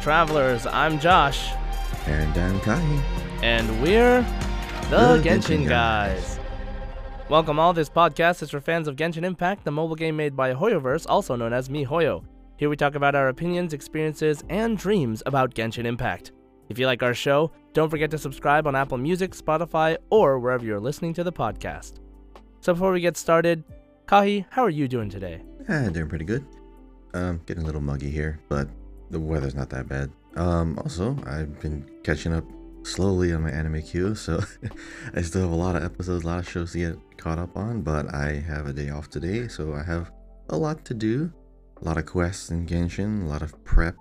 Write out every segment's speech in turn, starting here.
Travelers. I'm Josh, And I'm Kahi. and we're the, The Genshin, Genshin guys. Welcome all. This podcast is for fans of Genshin Impact, the mobile game made by HoYoverse, also known as MiHoYo. Here we talk about our opinions, experiences, and dreams about Genshin Impact. If you like our show, don't forget to subscribe on Apple Music, Spotify, or wherever you're listening to the podcast. So before we get started, Kahi, how are you doing today? Ah, doing pretty good. Um, getting a little muggy here, but the weather's not that bad. Um, also, I've been catching up slowly on my anime queue, so I still have a lot of episodes, a lot of shows to get caught up on, but I have a day off today, so I have a lot to do. A lot of quests in Genshin, a lot of prep.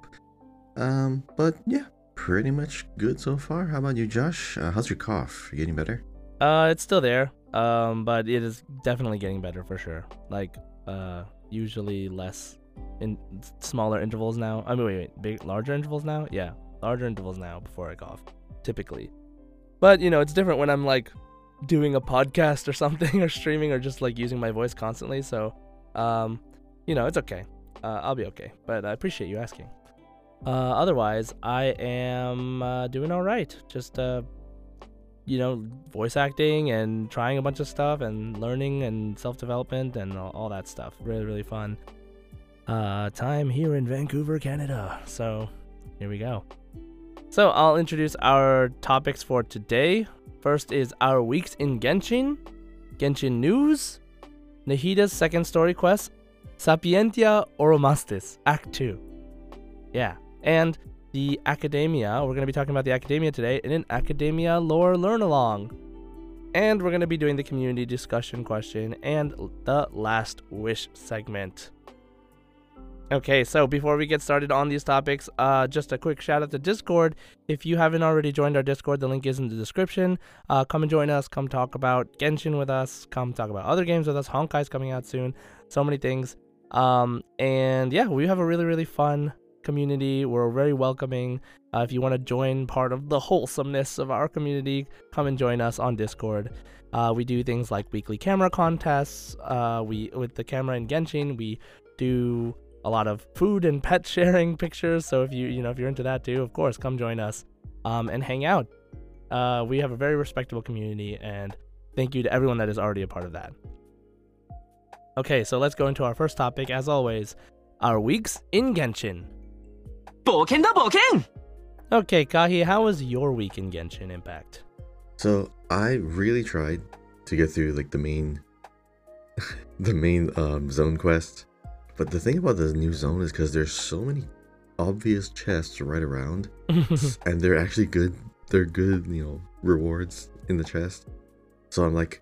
Um, but yeah, pretty much good so far. How about you, Josh? Uh, how's your cough? Are You getting better? Uh, it's still there. Um, but it is definitely getting better for sure. Like, uh, usually less in smaller intervals now. I mean, wait, wait, big, larger intervals now. Yeah, larger intervals now before I cough, typically. But you know, it's different when I'm like doing a podcast or something, or streaming, or just like using my voice constantly. So, um, you know, it's okay. Uh, I'll be okay. But I appreciate you asking. Uh, otherwise, I am uh, doing all right. Just uh, you know, voice acting and trying a bunch of stuff and learning and self development and all, all that stuff. Really, really fun. Uh, time here in Vancouver, Canada. So here we go. So I'll introduce our topics for today. First is our weeks in Genshin, Genshin news, Nahida's second story quest, Sapientia Oromasdis, Act 2. Yeah, and the Akademiya. We're going to be talking about the Akademiya today in an Akademiya lore learn along. And we're going to be doing the community discussion question and the last wish segment. Okay, so before we get started on these topics, uh, just a quick shout out to Discord. If you haven't already joined our Discord, the link is in the description. Uh, come and join us. Come talk about Genshin with us. Come talk about other games with us. Honkai's coming out soon. So many things. Um, and yeah, we have a really, really fun community. We're very welcoming. Uh, if you want to join part of the wholesomeness of our community, come and join us on Discord. Uh, we do things like weekly camera contests. Uh, we with the camera in Genshin, we do a lot of food and pet sharing pictures. So if you you know if you're into that too, of course, come join us um, and hang out. Uh, we have a very respectable community, and thank you to everyone that is already a part of that. Okay, so let's go into our first topic. As always, our weeks in Genshin. Okay, Kahi, how was your week in Genshin Impact? So I really tried to get through like the main, the main um, zone quest but the thing about this new zone is because there's so many obvious chests right around and they're actually good they're good, you know, rewards in the chest. So I'm like,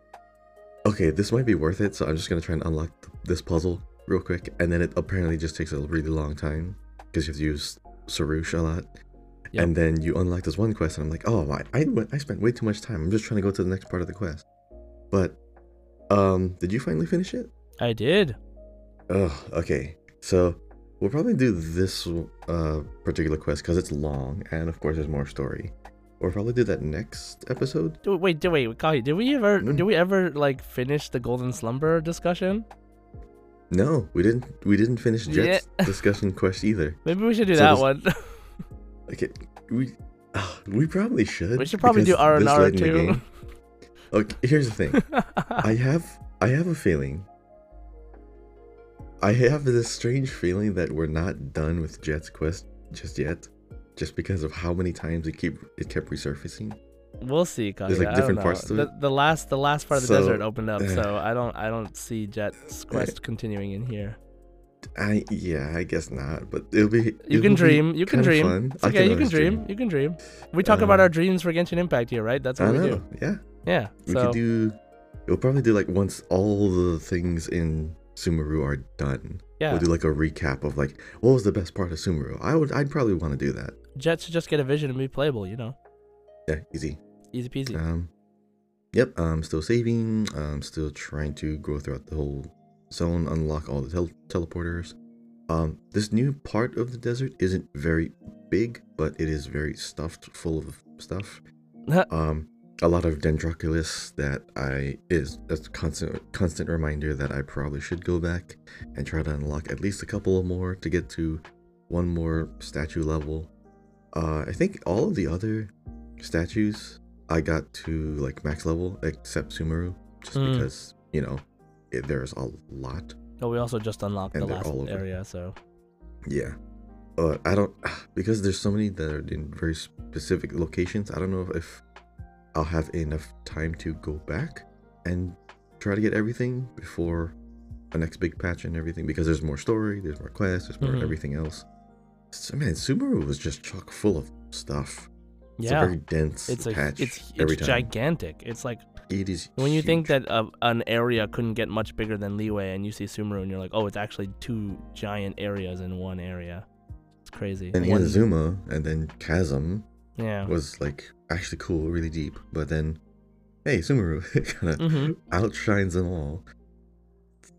okay, this might be worth it, so I'm just gonna try and unlock th- this puzzle real quick, and then it apparently just takes a really long time because you have to use Sorush a lot. Yep. And then you unlock this one quest, and I'm like, oh, I, I went- I spent way too much time. I'm just trying to go to the next part of the quest. But, um, did you finally finish it? I did. Oh, okay. So we'll probably do this uh particular quest because it's long, and of course there's more story. We'll probably do that next episode. Do, wait, do, wait, Kahi, did we ever Mm. did we ever like finish the Golden Slumber discussion? No, we didn't. We didn't finish Jeht's discussion quest either. Maybe we should do So that one. Okay, we ah, we probably should. we should probably do R and R late in the too. Okay, here's the thing. I have I have a feeling. I have this strange feeling that we're not done with Jeht's quest just yet, just because of how many times it keep it kept resurfacing. We'll see, Kahi. There's, like, I don't different know. parts to the, it. the last the last part of the So, desert opened up, so I don't I don't see Jeht's quest continuing in here. I yeah, I guess not, but it'll be. You it'll can dream. You can dream. I okay. you can always dream. You can dream. We talk about Uh, our dreams for Genshin Impact here, right? That's I what we know. do. Yeah, Yeah. we so could do. We'll probably do like once all the things in Sumeru are done. yeah, We'll do like a recap of like what was the best part of Sumeru. I would. I'd probably want to do that. Jeht should just get a vision and be playable. You know, Yeah, easy. easy peasy. Um, yep. I'm still saving. I'm still trying to go throughout the whole zone, unlock all the tel- teleporters. Um, this new part of the desert isn't very big, but it is very stuffed full of stuff. um, a lot of Dendroculus that I is a constant constant reminder that I probably should go back and try to unlock at least a couple more to get to one more statue level. Uh, I think all of the other statues I got to like max level except Sumeru, just Hmm. because you know it, there's a lot. Oh, we also just unlocked And the last area, so Yeah. Uh, I don't because there's so many that are in very specific locations. I don't know if I'll have enough time to go back and try to get everything before the next big patch and everything because there's more story, there's more quests, there's more Mhm. everything else. So, man, Sumeru was just chock full of stuff. It's yeah. a very dense it's a patch it's every it's time. gigantic. It's like It is when you think that uh, an area couldn't get much bigger than Liyue, and you see Sumeru, and you're like, oh, it's actually two giant areas in one area. It's crazy. and One- Inazuma and then Chasm yeah. was like actually cool, really deep. But then, hey, Sumeru kind of hmm outshines them all.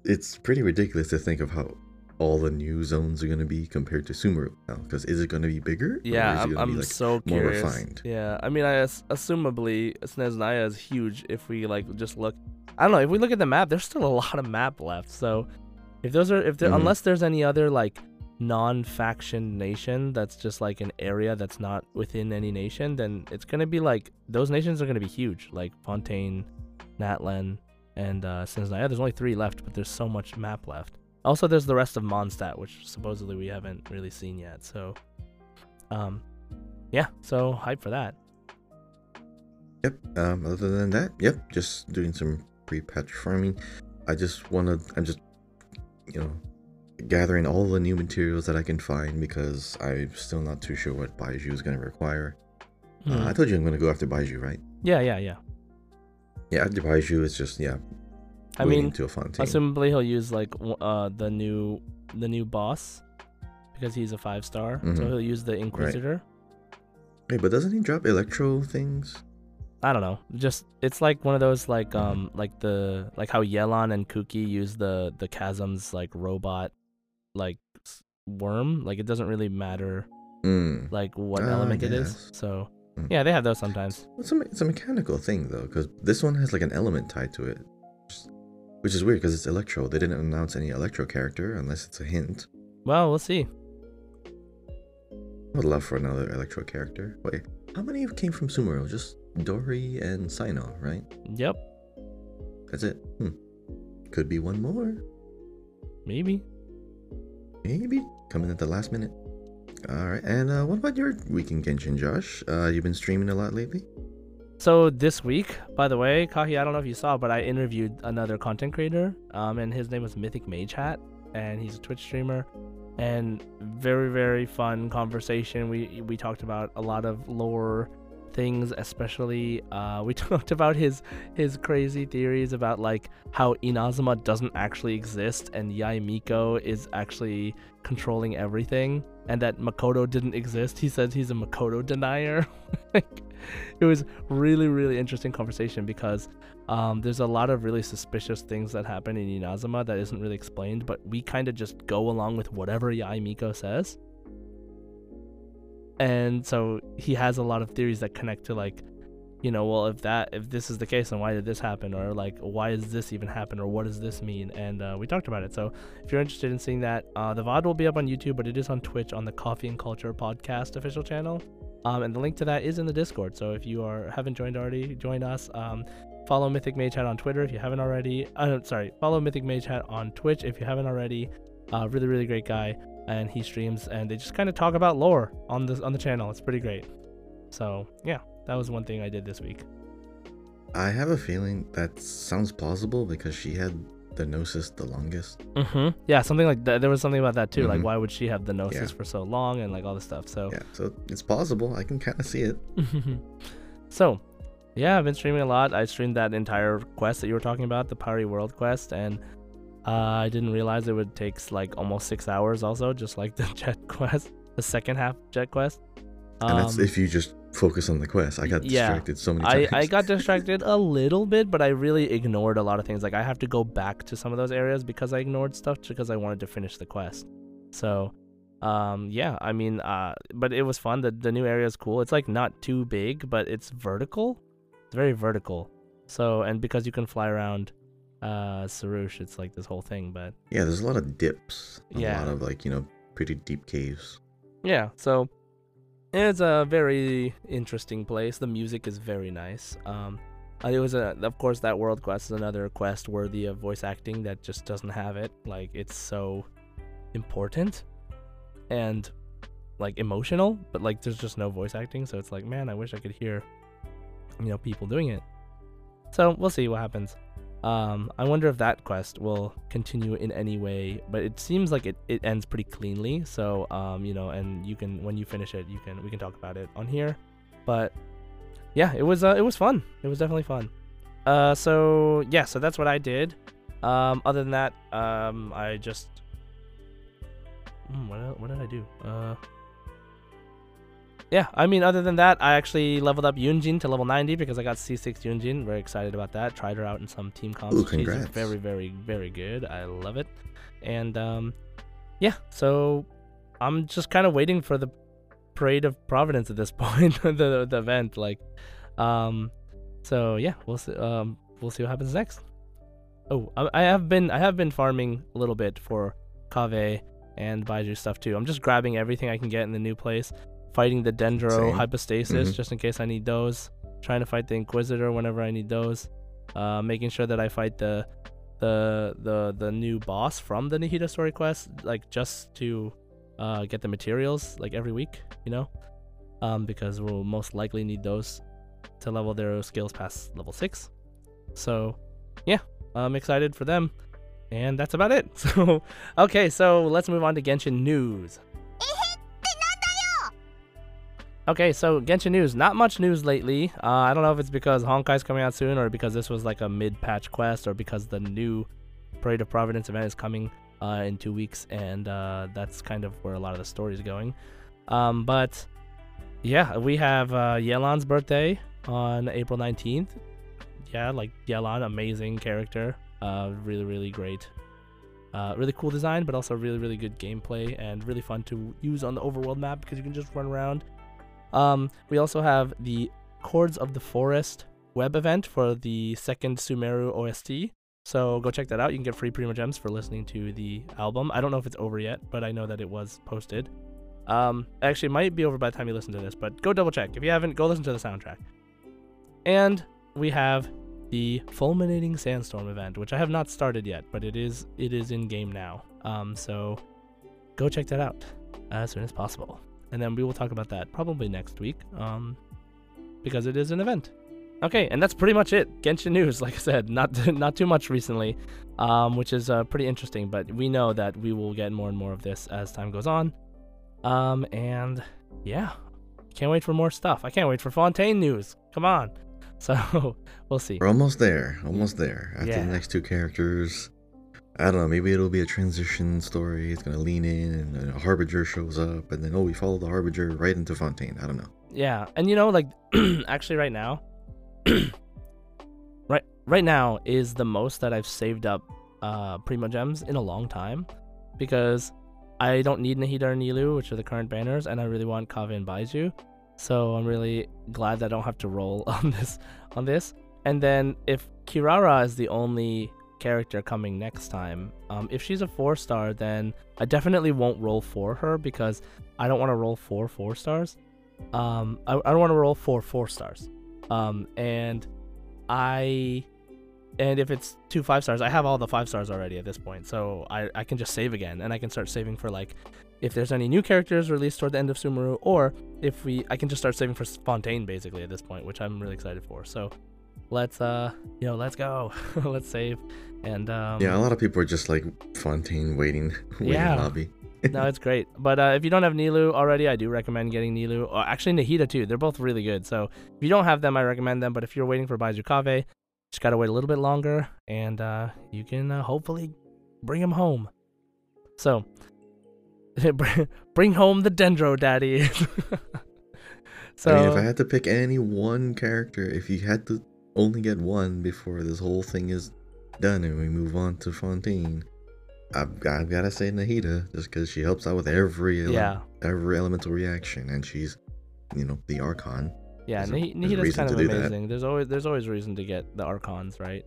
It's pretty ridiculous to think of how all the new zones are going to be compared to Sumeru now. Because is it going to be bigger? Yeah, I'm, I'm like, so more refined? Yeah, I mean, I ass- assumably Snezhnaya is huge. If we like just look, I don't know. If we look at the map, there's still a lot of map left. So, if those are, if there, Mhm. unless there's any other like non-faction nation that's just like an area that's not within any nation, then it's gonna be like those nations are gonna be huge, like Fontaine, Natlan, and uh. There's only three left, but there's so much map left. Also, there's the rest of Mondstadt, which supposedly we haven't really seen yet. So, um, yeah, so hype for that. Yep. Um, other than that, yep, just doing some pre-patch farming. I just want to, I'm just, you know, gathering all the new materials that I can find because I'm still not too sure what Baizhu is going to require. Uh, I Mhm. told you I'm going to go after Baizhu, right? yeah, yeah, yeah. Yeah, after Baizhu, it's just, yeah, I mean, to a Fontaine. assumably he'll use like uh the new the new boss because he's a five star, so Mhm. he'll use the Inquisitor. Hey, but doesn't he drop electro things? I don't know. Just it's like one of those like um like the like how Yelan and Kuki use the the chasms like robot like worm. Like it doesn't really matter Mm. like what Ah, element it is. So Mm. yeah, they have those sometimes. It's a, it's a mechanical thing though, because this one has like an element tied to it, which is weird because it's electro. They didn't announce any electro character unless it's a hint. Well, we'll see. I would love for another electro character. Wait, how many came from Sumeru? Just Dori and Cyno, right? Yep, That's it. Hmm. Could be one more. maybe. Maybe coming at the last minute. All right. And uh, what about your week in Genshin, Josh? Uh, you've been streaming a lot lately. So this week, by the way, Kahi, I don't know if you saw, but I interviewed another content creator, um, and his name was Mythic Mage Hat, and he's a Twitch streamer, and very very fun conversation. We we talked about a lot of lore things, especially uh, we talked about his his crazy theories about like how Inazuma doesn't actually exist and Yae Miko is actually controlling everything, and that Makoto didn't exist. He says he's a Makoto denier. like, it was really really interesting conversation because um, there's a lot of really suspicious things that happen in Inazuma that isn't really explained, but we kind of just go along with whatever Yae Miko says. And so he has a lot of theories that connect to like, you know, well if that if this is the case, then why did this happen, or like why does this even happen, or what does this mean? And uh, we talked about it. So if you're interested in seeing that, uh, the VOD will be up on YouTube, but it is on Twitch on the Coffee and Culture Podcast official channel. Um, and the link to that is in the Discord. So if you are haven't joined already, join us. Um, follow Mythic Mage Hat on Twitter if you haven't already. Uh, sorry, follow Mythic Mage Hat on Twitch if you haven't already. Uh, really, really great guy, and he streams and they just kind of talk about lore on the on the channel. It's pretty great. So yeah, that was one thing I did this week. I have a feeling that sounds plausible because she had the gnosis the longest. Mm-hmm. Yeah, something like that. There was something about that too. Like Mhm. why would she have the gnosis Yeah. for so long and like all this stuff. So Yeah, so it's plausible. I can kind of see it. so, yeah, I've been streaming a lot. I streamed that entire quest that you were talking about, the Party World quest, and uh, I didn't realize it would take like almost six hours. Also, just like the Jeht quest, the second half Jeht quest. And that's Um, if you just focus on the quest. I got yeah. distracted so many I, times. I got distracted a little bit, but I really ignored a lot of things. Like I have to go back to some of those areas because I ignored stuff because I wanted to finish the quest. So, um, yeah, I mean, uh, but it was fun. The the new area is cool. It's like not too big, but it's vertical. It's very vertical. So and because you can fly around, uh, Sorush, it's like this whole thing. But Yeah, there's a lot of dips. A Yeah. lot of like, you know, pretty deep caves. yeah, so It's a very interesting place. The music is very nice. Um, uh, it was a, of course, that world quest is another quest worthy of voice acting that just doesn't have it. Like it's so important and like emotional, but like there's just no voice acting. So it's like, man, I wish I could hear, you know, people doing it. So we'll see what happens. Um, I wonder if that quest will continue in any way, but it seems like it, it ends pretty cleanly. So, um, you know, and you can when you finish it, you can we can talk about it on here. But yeah, it was uh, it was fun. It was definitely fun. Uh, so yeah, so that's what I did. Um, other than that, um, I just mm, what what did I do? Uh, yeah, I mean, other than that, I actually leveled up Yun Jin to level 90 because I got C6 Yun Jin. Very excited about that. Tried her out in some team comps. Ooh, She's congrats. very, very, very good. I love it. And um, yeah, so I'm just kind of waiting for the Parade of Providence at this point, the the event. Like, um, so yeah, we'll see. Um, we'll see what happens next. Oh, I, I have been I have been farming a little bit for Kaveh and Baizhu stuff too. I'm just grabbing everything I can get in the new place, fighting the Dendro Same. hypostasis Mhm. just in case I need those. Trying to fight the Inquisitor whenever I need those. Uh, making sure that I fight the the the the new boss from the Nahida story quest, like just to uh, get the materials like every week, you know, um, because we'll most likely need those to level their skills past level six. So, yeah, I'm excited for them, and that's about it. So, okay, so let's move on to Genshin news. Okay, so Genshin news. Not much news lately. Uh, I don't know if it's because Honkai's coming out soon, or because this was like a mid-patch quest, or because the new Parade of Providence event is coming uh, in two weeks, and uh, that's kind of where a lot of the story is going. Um, but yeah, we have uh, Yelan's birthday on April 19th. Yeah, like Yelan, amazing character. Uh, really, really great. Uh, really cool design, but also really, really good gameplay and really fun to use on the overworld map because you can just run around. Um, we also have the Chords of the Forest web event for the second Sumeru OST. So go check that out. You can get free Primo Gems for listening to the album. I don't know if it's over yet, but I know that it was posted. Um, actually, it might be over by the time you listen to this, but go double check. If you haven't, go listen to the soundtrack. And we have the Fulminating Sandstorm event, which I have not started yet, but it is it is in game now. Um, so go check that out as soon as possible, and then we will talk about that probably next week. Um, because it is an event. Okay, and that's pretty much it. Genshin news, like I said, not not too much recently, um, which is uh, pretty interesting. But we know that we will get more and more of this as time goes on. Um, and yeah, can't wait for more stuff. I can't wait for Fontaine news. Come on. So we'll see. We're almost there. Almost there. After Yeah. the next two characters. I don't know, maybe it'll be a transition story. It's gonna lean in and a Harbinger shows up and then oh we follow the Harbinger right into Fontaine. I don't know. Yeah, and you know, like actually, right now, right right now is the most that I've saved up uh Primo Gems in a long time, because I don't need Nahida or Nilou, which are the current banners, and I really want Kaveh and Baizhu, so I'm really glad that I don't have to roll on this on this. And then if Kirara is the only character coming next time, um, if she's a four star, then I definitely won't roll for her because I don't want to roll four four stars. Um I, I don't want to roll four four stars. Um and i and if it's two five stars i have all the five stars already at this point so i i can just save again and i can start saving for like if there's any new characters released toward the end of sumeru or if we i can just start saving for fontaine basically at this point which i'm really excited for. So let's uh you know let's go. Let's save and um yeah, a lot of people are just like Fontaine waiting, waiting Yeah. lobby. no, it's great. But uh, if you don't have Nilou already, I do recommend getting Nilou. Or actually, Nahida too. They're both really good. So if you don't have them, I recommend them. But if you're waiting for Baizhu Kaveh, just gotta wait a little bit longer, and uh, you can uh, hopefully bring him home. So bring home the Dendro Daddy. so I mean, if I had to pick any one character, if you had to only get one before this whole thing is done and we move on to Fontaine, I've, I've got to say Nahida, just because she helps out with every ele- yeah, every elemental reaction, and she's, you know, the Archon. yeah, a Nahida's kind of amazing. There's always there's always reason to get the Archons right.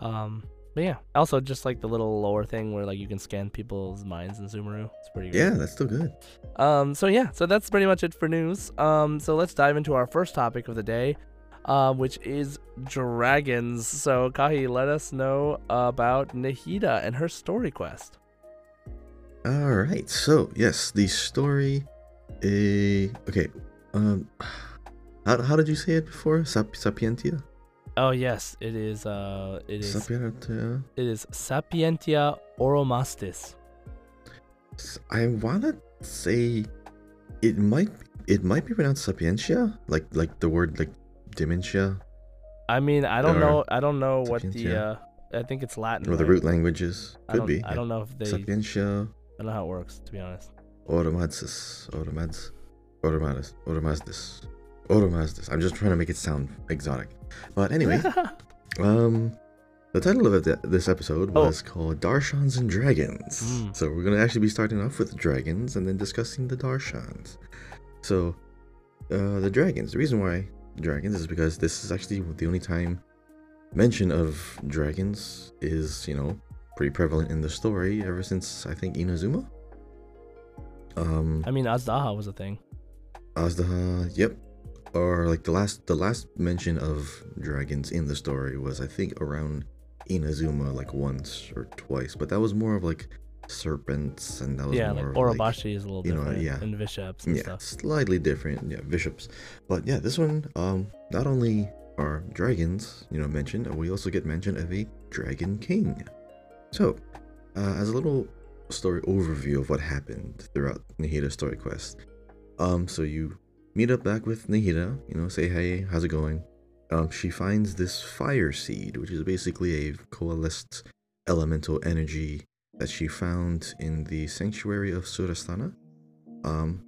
Um, But yeah, also just like the little lower thing where like you can scan people's minds in Sumeru. It's pretty good. Yeah, that's still good. Um, so yeah, so that's pretty much it for news. Um, so let's dive into our first topic of the day, uh, which is dragons. So Kahi, let us know about Nahida and her story quest. All right. So yes, the story. A okay. Um, how, how did you say it before? Sap, sapientia. Oh yes, it is. Uh, it is. Sapientia. It is Sapientia Oromasdis. I wanna say it might it might be pronounced sapientia, like like the word like dementia I mean, I don't Or know. I don't know what the. Uh, I think it's Latin. or the root languages. Could be. I don't know if they. Sapientia I don't know how it works, to be honest. automatis automatis automatis automatis automatis. I'm just trying to make it sound exotic. But anyway, um the title of it, this episode Oh. was called Darshans and Dragons. Mm. So we're going to actually be starting off with the dragons and then discussing the Darshans. So, uh, the dragons. The reason why dragons is because this is actually the only time mention of dragons is, you know, pretty prevalent in the story ever since I think Inazuma. Um, I mean, Azdaha was a thing. Azdaha, yep. Or like the last the last mention of dragons in the story was I think around Inazuma like once or twice, but that was more of like serpents and that was Yeah, more like of, like, is a little you know, different. yeah. And Vishaps and yeah, stuff. slightly different. Yeah, Vishaps. But yeah, this one, um, not only are dragons, you know, mentioned, we also get mention of a dragon king. So, uh, as a little story overview of what happened throughout Nahida's story quest, um, so you meet up back with Nahida, you know, say hey, how's it going? Um, she finds this fire seed, which is basically a coalesced elemental energy that she found in the sanctuary of Surasthana. Um,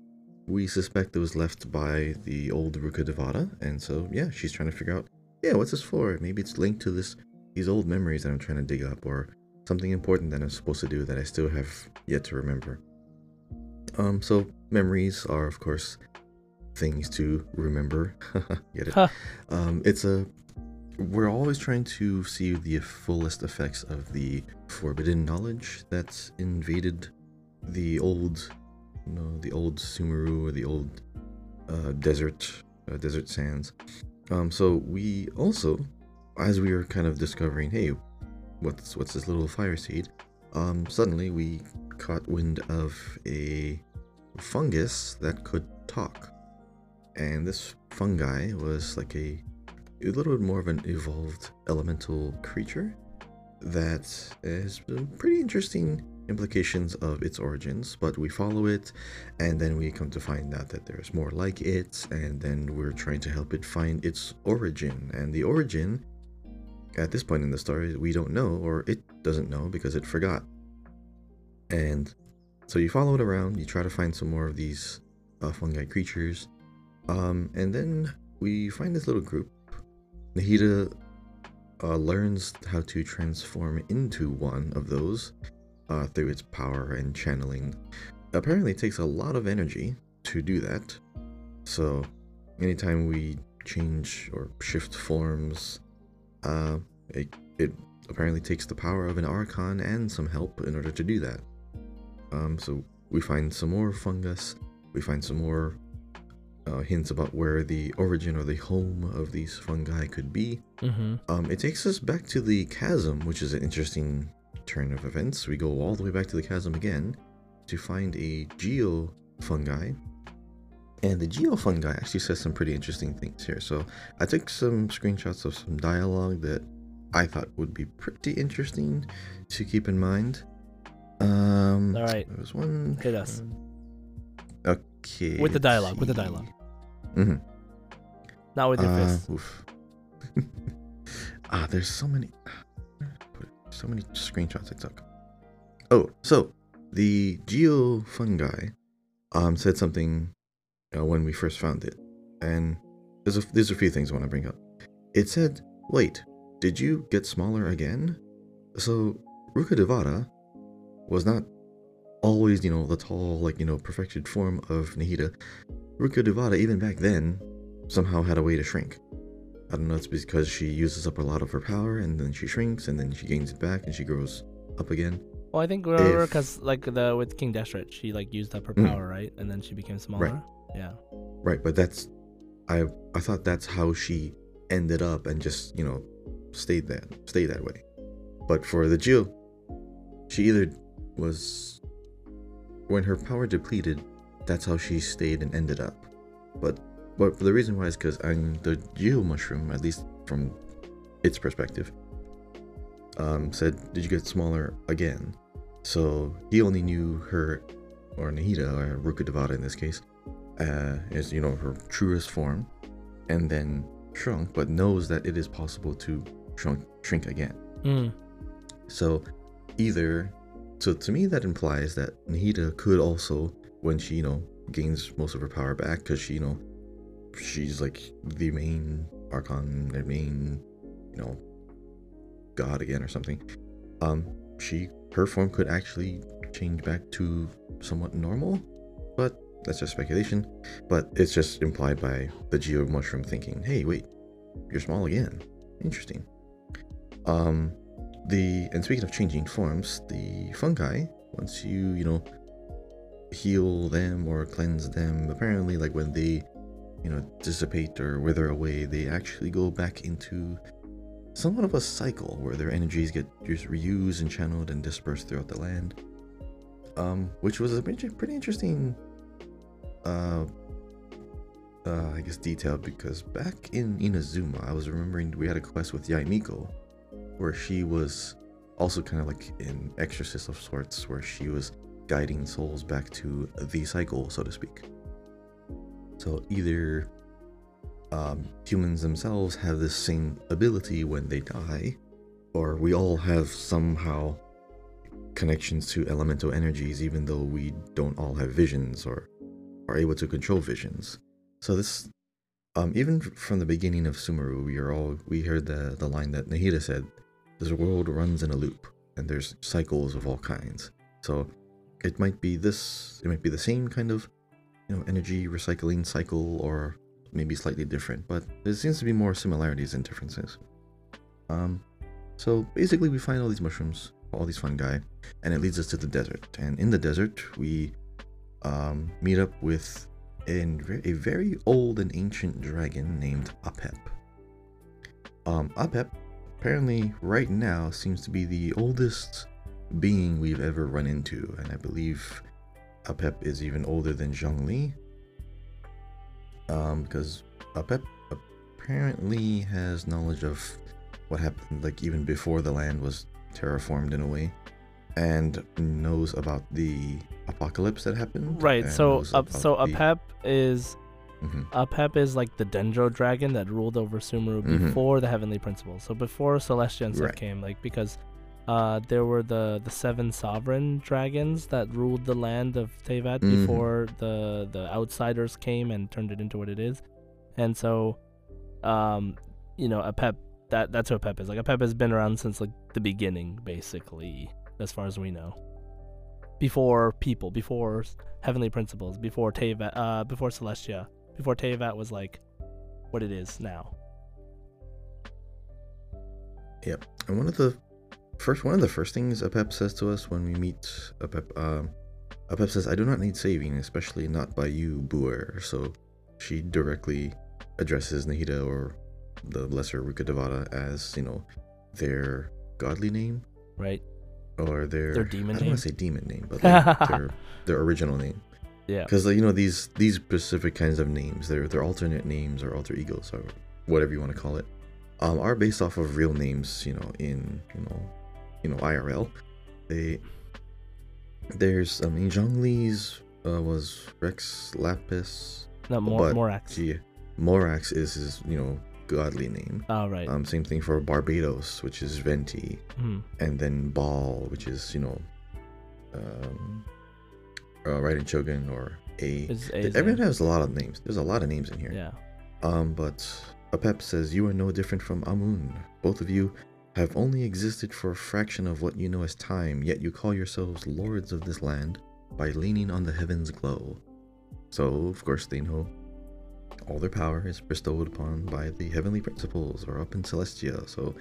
we suspect it was left by the old Rukkhadevata, and so yeah, she's trying to figure out, yeah, what's this for? Maybe it's linked to this these old memories that I'm trying to dig up, or something important that I'm supposed to do that I still have yet to remember. Um, so memories are of course things to remember. Get it? Huh. Um, it's a we're always trying to see the fullest effects of the forbidden knowledge that's invaded the old, you know, the old Sumeru or the old uh, desert, uh, desert sands. Um, so we also, as we were kind of discovering, hey, what's what's this little fire seed? Um, suddenly we caught wind of a fungus that could talk, and this fungi was like a a little bit more of an evolved elemental creature that has pretty interesting implications of its origins, but we follow it and then we come to find out that there's more like it, and then we're trying to help it find its origin. And the origin, at this point in the story, we don't know, or it doesn't know because it forgot. And so you follow it around, you try to find some more of these uh, fungi creatures, um, and then we find this little group Nahida uh, learns how to transform into one of those uh, through its power and channeling. Apparently, it takes a lot of energy to do that. So, anytime we change or shift forms, uh, it, it apparently takes the power of an archon and some help in order to do that. Um, so, we find some more fungus, we find some more uh, hints about where the origin or the home of these fungi could be. Mm-hmm. Um, it takes us back to the chasm, which is an interesting turn of events. We go all the way back to the chasm again to find a geo fungi. And the geo fungi actually says some pretty interesting things here. So I took some screenshots of some dialogue that I thought would be pretty interesting to keep in mind. Um, All right. There was one. Hit us. Okay. With the dialogue, with the dialogue. Mhm. Not with your Uh, fists. oof. ah, there's so many, so many screenshots I took. Oh, so the geo fungi um said something uh, when we first found it, and there's a there's a few things I want to bring up. It said, "Wait, did you get smaller again?" So Rukkhadevata was not always, you know, the tall, like you know, perfected form of Nahida. Rukkhadevata, even back then, somehow had a way to shrink. I don't know. It's because she uses up a lot of her power, and then she shrinks, and then she gains it back, and she grows up again. Well, I think because like the with King Deshret, she like used up her Mm. power, right? And then she became smaller. Right. Yeah. Right, but that's I I thought that's how she ended up and just, you know, stayed that stayed that way. But for the Jill, she either was when her power depleted, that's how she stayed and ended up. But but the reason why is because I'm the Jill mushroom, at least from its perspective, um, said, Did you get smaller again? So he only knew her or Nahida or Rukkhadevata in this case uh, is you know her truest form, and then shrunk, but knows that it is possible to shrunk shrink again. Mm. So either, so to me that implies that Nahida could also, when she you know gains most of her power back, because she you know she's like the main archon, the main you know god again or something. Um, she her form could actually change back to somewhat normal, but that's just speculation. But it's just implied by the Geo Mushroom thinking, "Hey, wait, you're small again. Interesting." Um, the and speaking of changing forms, the fungi once you you know heal them or cleanse them, apparently like when they you know dissipate or wither away, they actually go back into somewhat of a cycle where their energies get just reused and channeled and dispersed throughout the land. Um, which was a pretty interesting uh, uh, I guess detail because back in Inazuma, I was remembering we had a quest with Yae Miko where she was also kind of like an exorcist of sorts, where she was guiding souls back to the cycle, so to speak. So either um, humans themselves have this same ability when they die, or we all have somehow connections to elemental energies, even though we don't all have visions or are able to control visions. So this, um, even from the beginning of Sumeru, we are all we heard the the line that Nahida said, "This world runs in a loop, and there's cycles of all kinds." So it might be this, it might be the same kind of, you know, energy recycling cycle, or maybe slightly different, but there seems to be more similarities than differences. Um, so basically, we find all these mushrooms, all these fungi, and it leads us to the desert. And in the desert, we um, meet up with an, a very old and ancient dragon named Apep. Um, Apep apparently right now seems to be the oldest being we've ever run into, and I believe Apep is even older than Zhongli. Um, because Apep apparently has knowledge of what happened, like even before the land was terraformed in a way, and knows about the apocalypse that happened. Right. So about so the- Apep is Mhm. Apep is like the Dendro dragon that ruled over Sumeru Mhm. before the Heavenly Principles. So before Celestia and stuff Right. came, like because uh, there were the the seven sovereign dragons that ruled the land of Teyvat Mhm. before the the outsiders came and turned it into what it is. And so, um, you know, Apep that that's what Apep is. Like Apep has been around since like the beginning, basically, as far as we know. Before people, before Heavenly Principles, before Teyvat, uh, before Celestia, before Teyvat was like what it is now. Yep. And one of the first one of the first things Apep says to us when we meet Apep, um, Apep says, "I do not need saving, especially not by you, Buer." So she directly addresses Nahida or the lesser Rukkhadevata as you know their godly name Right? or their Their demon name. I don't name? want to say demon name, but like their their original name. Yeah. Because you know these these specific kinds of names, they're they're alternate names or alter egos or whatever you want to call it, um, are based off of real names. You know, in you know, you know IRL. They there's I mean Zhongli's uh, was Rex Lapis. No, but Morax. Gee, Morax is his you know godly name. Oh right. Um, same thing for Barbatos, which is Venti, Mhm. and then Baal, which is you know, um, uh, Raiden Shogun or Ei. Is Th- A's Everyone has a lot of names. There's a lot of names in here. Yeah. Um, but Apep says you are no different from Amun. Both of you have only existed for a fraction of what you know as time, yet you call yourselves lords of this land by leaning on the heavens' glow. So of course they know all their power is bestowed upon by the heavenly principles or up in Celestia. So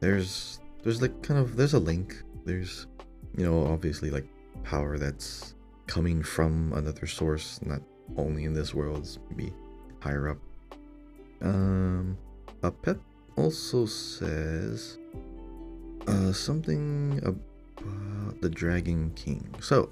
there's there's like kind of there's a link. There's you know obviously like power that's coming from another source, not only in this world, maybe higher up. Um, a Apep also says uh, something about the Dragon King. So,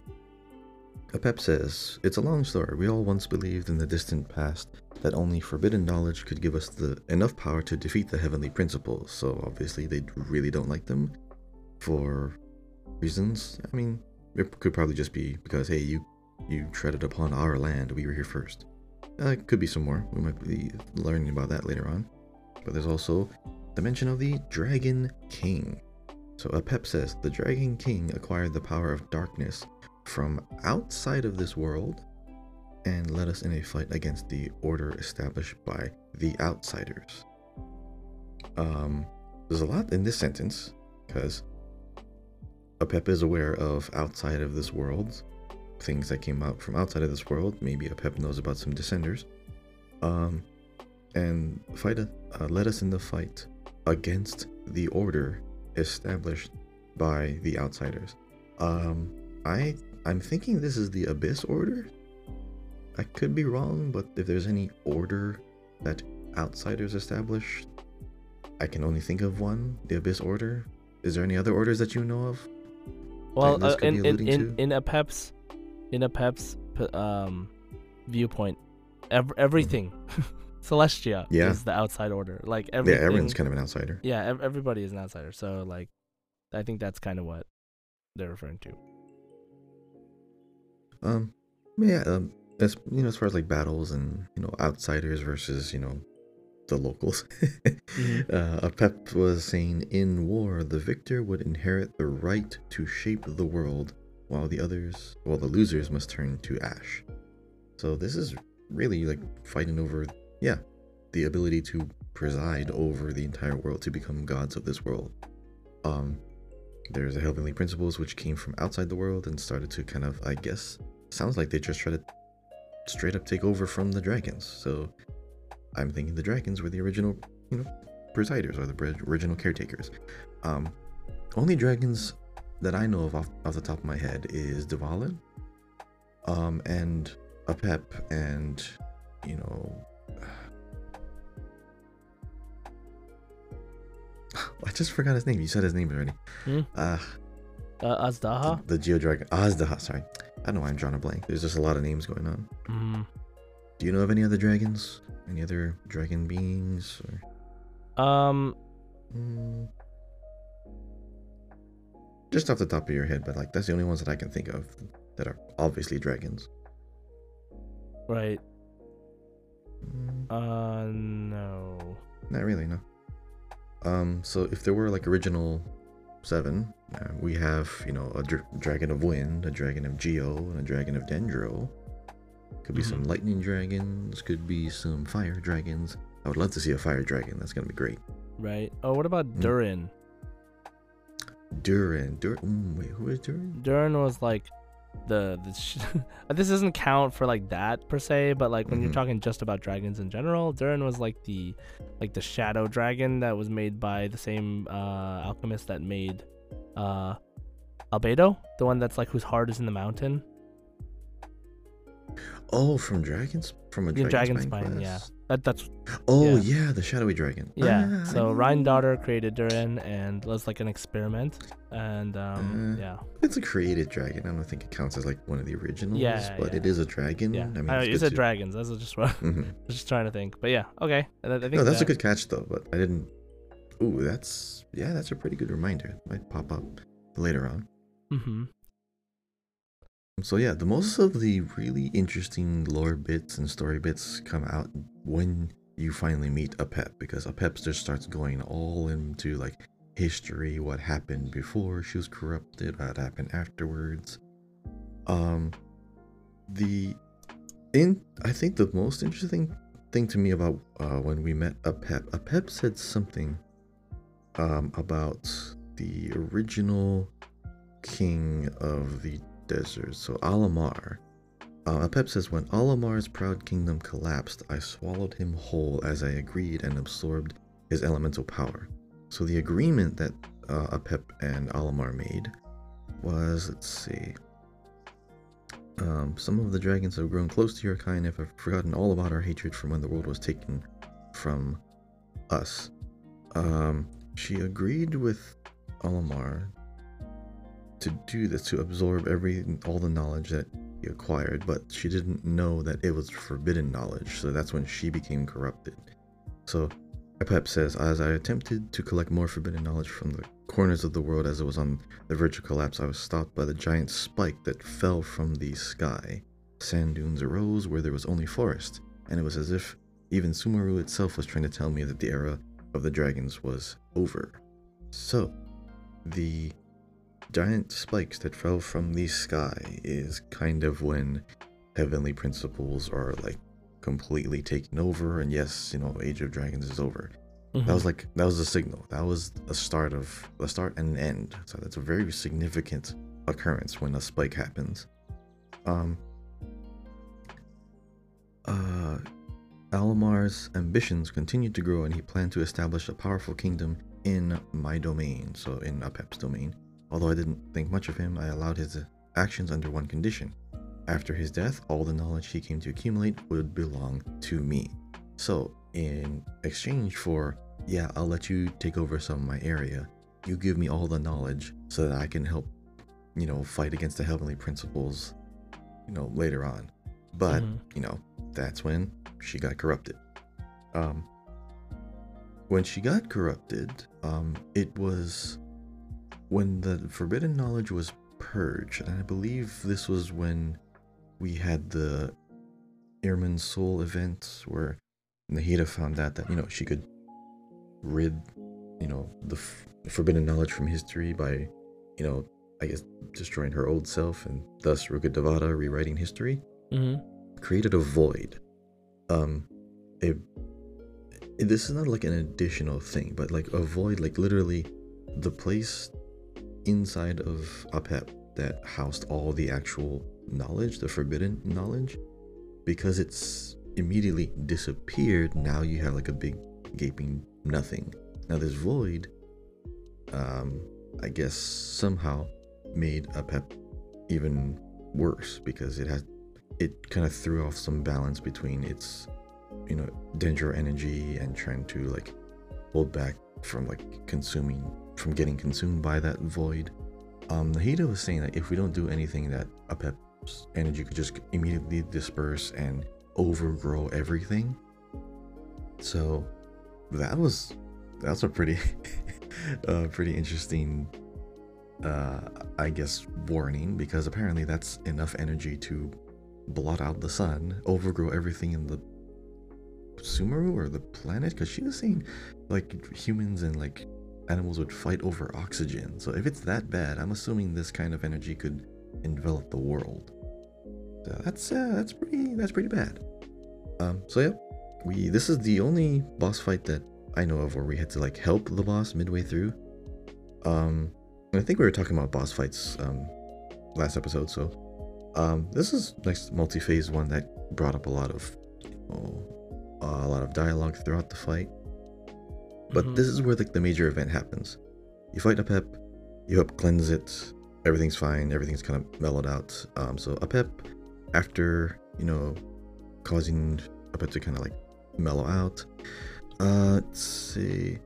Apep says, It's a long story. We all once believed in the distant past that only forbidden knowledge could give us the enough power to defeat the heavenly principles. So obviously they really don't like them for reasons. I mean, it could probably just be because hey, you you treaded upon our land. We were here first. Uh, it could be some more. We might be learning about that later on. But there's also the mention of the Dragon King. So Apep says the Dragon King acquired the power of darkness from outside of this world and led us in a fight against the order established by the outsiders. Um, there's a lot in this sentence because Apep is aware of outside of this world, things that came out from outside of this world. Maybe Apep knows about some descenders. Um, and fight uh, us in the fight against the order established by the outsiders. Um, I I'm thinking this is the Abyss Order. I could be wrong, but if there's any order that outsiders established, I can only think of one, the Abyss Order. Is there any other orders that you know of? Well, uh, in, in, in, in Apep's in Apep's p- um viewpoint, ev- everything Celestia Yeah. is the outside order. Like everything, Yeah, everyone's kind of an outsider. yeah, ev- everybody is an outsider. So like, I think that's kind of what they're referring to. Um, yeah, um, as you know, as far as like battles and you know outsiders versus you know the locals. Mhm. uh, Apep was saying, in war, the victor would inherit the right to shape the world, while the others, while the losers must turn to ash. So this is really like fighting over, yeah, the ability to preside over the entire world to become gods of this world. Um, there's the heavenly principles which came from outside the world and started to kind of, I guess, sounds like they just tried to straight up take over from the dragons. So I'm thinking the dragons were the original, you know, presiders or the original caretakers. Um, only dragons that I know of off, off the top of my head is Dvalin, um, and Apep, and you know, I just forgot his name. You said his name already. Hmm? Uh, Uh, Azdaha. the Geo Dragon. Azdaha, sorry. I don't know why I'm drawing a blank. There's just a lot of names going on. Mm. Do you know of any other dragons? Any other dragon beings? Or... Um, Mm. Just off the top of your head, but like that's the only ones that I can think of that are obviously dragons. right. Mm, Uh, no. not really, no. Um, so if there were like original seven, uh, we have you know a dr- dragon of wind, a dragon of geo, and a dragon of dendro. Could be some Mhm. lightning dragons. Could be some fire dragons. I would love to see a fire dragon. That's gonna be great. Right. Oh, what about Mm. Durin? Durin, Mm, wait, who is Durin? Durin was like the, the sh- this doesn't count for like that per se, but like when Mhm. you're talking just about dragons in general, Durin was like the like the shadow dragon that was made by the same uh alchemist that made uh Albedo, the one that's like whose heart is in the mountain. Oh, from dragons, from a Yeah, dragon, Dragon Spine, yeah. That that's Oh Yeah. yeah, the shadowy dragon. yeah. Ah, I so. Rhinedottir created Durin and was like an experiment, and um Uh, yeah It's a created dragon. I don't think it counts as like one of the originals. Yeah, but yeah. it is a dragon. yeah. I mean, Uh, it's you said to- dragons. That's just what I Mhm. was just trying to think. But yeah, okay. I, I think No, that's a good catch though. But I didn't. Ooh, that's yeah, that's a pretty good reminder. Might pop up later on. Mm-hmm. So yeah, the most of the really interesting lore bits and story bits come out when you finally meet Apep because Apep just starts going all into like history, what happened before she was corrupted, what happened afterwards. Um the in I think the most interesting thing to me about uh, when we met Apep, a pep said something um about the original king of the desert. So Al-Ahmar, Uh, Apep says, when Al-Ahmar's proud kingdom collapsed, I swallowed him whole as I agreed and absorbed his elemental power. So the agreement that uh, Apep and Al-Ahmar made was, let's see, um, some of the dragons have grown close to your kind and have forgotten all about our hatred from when the world was taken from us. Um, she agreed with Al-Ahmar to do this, to absorb every all the knowledge that he acquired, but she didn't know that it was forbidden knowledge, so that's when she became corrupted. So Apep says, as I attempted to collect more forbidden knowledge from the corners of the world as it was on the verge of collapse, I was stopped by the giant spike that fell from the sky. Sand dunes arose where there was only forest, and it was as if even Sumeru itself was trying to tell me that the era of the dragons was over. So, the giant spikes that fell from the sky is kind of when heavenly principles are like completely taken over and yes you know age of dragons is over. That was like that was a signal. That was a start of a start and an end. So that's a very significant occurrence when a spike happens. Um uh Al-Ahmar's ambitions continued to grow and he planned to establish a powerful kingdom in my domain so in apep's domain Although I didn't think much of him, I allowed his actions under one condition. After his death, all the knowledge he came to accumulate would belong to me. So, in exchange for, yeah, I'll let you take over some of my area, you give me all the knowledge so that I can help, you know, fight against the heavenly principles, you know, later on. But, Mhm. you know, that's when she got corrupted. Um, when she got corrupted, um, it was when the forbidden knowledge was purged, and I believe this was when we had the Irminsul event where Nahida found out that you know she could rid you know the f- forbidden knowledge from history by you know I guess destroying her old self and thus Rukkhadevata rewriting history hmm created a void. Um, it, it- this is not like an additional thing, but like a void, like literally the place inside of Apep that housed all the actual knowledge, the forbidden knowledge, because it's immediately disappeared. Now you have like a big gaping nothing. Now this void, um, I guess somehow made Apep even worse because it had it kind of threw off some balance between its you know danger energy and trying to like hold back from like consuming from getting consumed by that void um nahida was saying that if we don't do anything that a apep's energy could just immediately disperse and overgrow everything so that was that's a pretty uh pretty interesting uh i guess warning because apparently that's enough energy to blot out the sun, overgrow everything in the Sumeru or the planet? Because she was saying like humans and like animals would fight over oxygen. So if it's that bad, I'm assuming this kind of energy could envelop the world. So that's uh, that's pretty that's pretty bad. Um, so yeah, we this is the only boss fight that I know of where we had to like help the boss midway through. Um, I think we were talking about boss fights um last episode, so um, this is next multi-phase one that brought up a lot of you know, a lot of dialogue throughout the fight. But Mhm. this is where like the major event happens. You fight Apep, you help cleanse it, everything's fine, everything's kind of mellowed out. Um, so Apep, after you know, causing Apep to kind of like mellow out. Uh, let's see.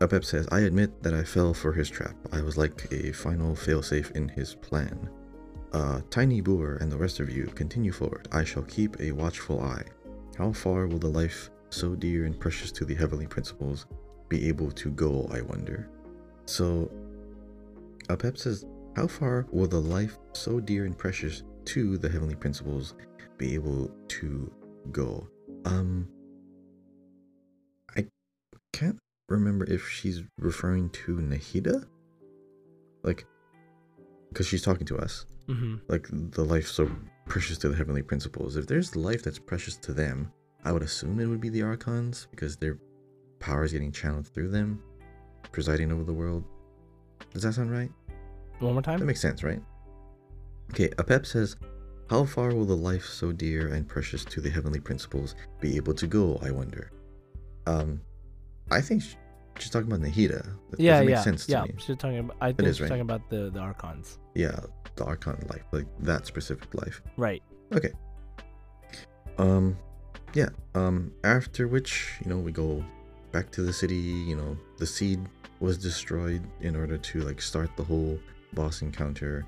Apep says, "I admit that I fell for his trap. I was like a final failsafe in his plan." Uh, Tiny Boer and the rest of you, continue forward. I shall keep a watchful eye. How far will the life so dear and precious to the heavenly principles be able to go, I wonder? So, Apep says, How far will the life so dear and precious to the heavenly principles be able to go? Um, I can't remember if she's referring to Nahida? Like, because she's talking to us hmm like the life so precious to the heavenly principles. If there's life that's precious to them, I would assume it would be the archons because their power is getting channeled through them, presiding over the world. Does that sound right? One more time? That makes sense, right? Okay, Apep says, How far will the life so dear and precious to the heavenly principles be able to go, I wonder? Um, I think she's talking about Nahida. That yeah, yeah, sense to yeah. me. She's talking about. I think is, she's right? talking about the the archons. Yeah, the Archon life, like that specific life. Right. Okay. Um, yeah. Um, after which, you know, we go back to the city. You know, the seed was destroyed in order to like start the whole boss encounter.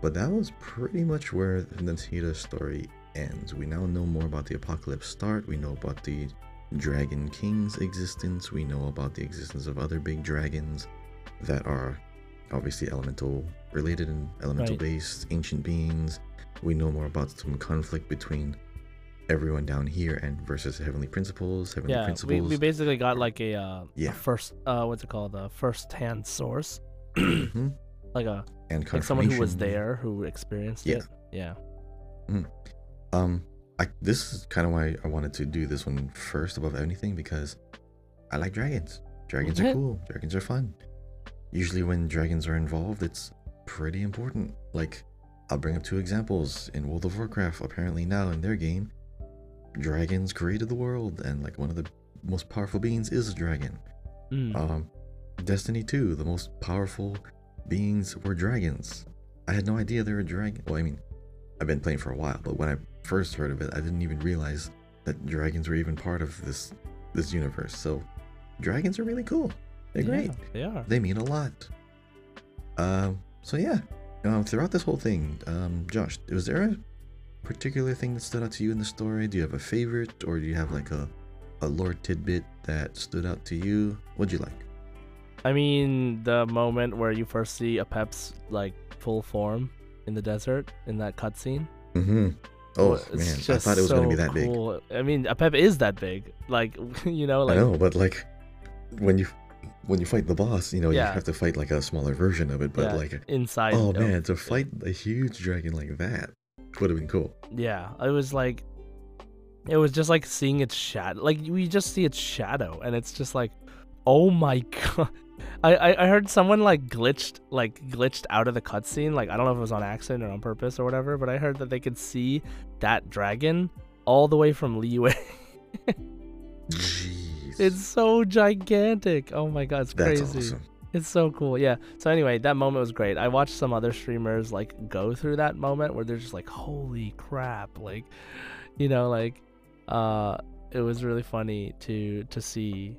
But that was pretty much where the story ends. We now know more about the apocalypse start. We know about the Dragon King's existence. We know about the existence of other big dragons that are obviously elemental related and elemental Right. based, ancient beings. We know more about some conflict between everyone down here and versus heavenly principles. Heavenly Yeah. We, principles. we basically got like a uh Yeah. a first uh what's it called a first hand source Mhm. like a and like someone who was there who experienced Yeah. it. Yeah. Um, I this is kind of why I wanted to do this one first above anything because I like dragons. Dragons are cool. Dragons are fun. Usually, when dragons are involved, it's pretty important. Like, I'll bring up two examples in World of Warcraft. Apparently, now in their game, dragons created the world, and like one of the most powerful beings is a dragon. Mm. Um, Destiny 2, the most powerful beings were dragons. I had no idea they were dragon. Well, I mean, I've been playing for a while, but when I first heard of it, I didn't even realize that dragons were even part of this this universe. So, dragons are really cool. They're yeah, great. They are. They mean a lot. Um. So yeah. Um. Throughout this whole thing, um, Josh, was there a particular thing that stood out to you in the story? Do you have a favorite, or do you have like a a lore tidbit that stood out to you? What'd you like? I mean, the moment where you first see Apep's like full form in the desert in that cutscene. Mm-hmm. Oh Well, man, I thought it was gonna be so that big. I mean, a Pep is that big. Like, you know, I know, but like when you when you fight the boss, you know, Yeah. you have to fight like a smaller version of it. But yeah, like, inside. oh man, to fight a huge dragon like that would have been cool. Yeah, it was like, it was just like seeing its shadow. Like we just see its shadow, and it's just like, oh my god. I, I heard someone like glitched like glitched out of the cutscene. Like I don't know if it was on accident or on purpose or whatever, but I heard that they could see that dragon all the way from Liyue. Jeez, it's so gigantic. Oh my god, it's that's crazy. awesome. It's so cool. Yeah. So anyway, that moment was great. I watched some other streamers like go through that moment where they're just like, "Holy crap!" Like, you know, like, uh, it was really funny to to see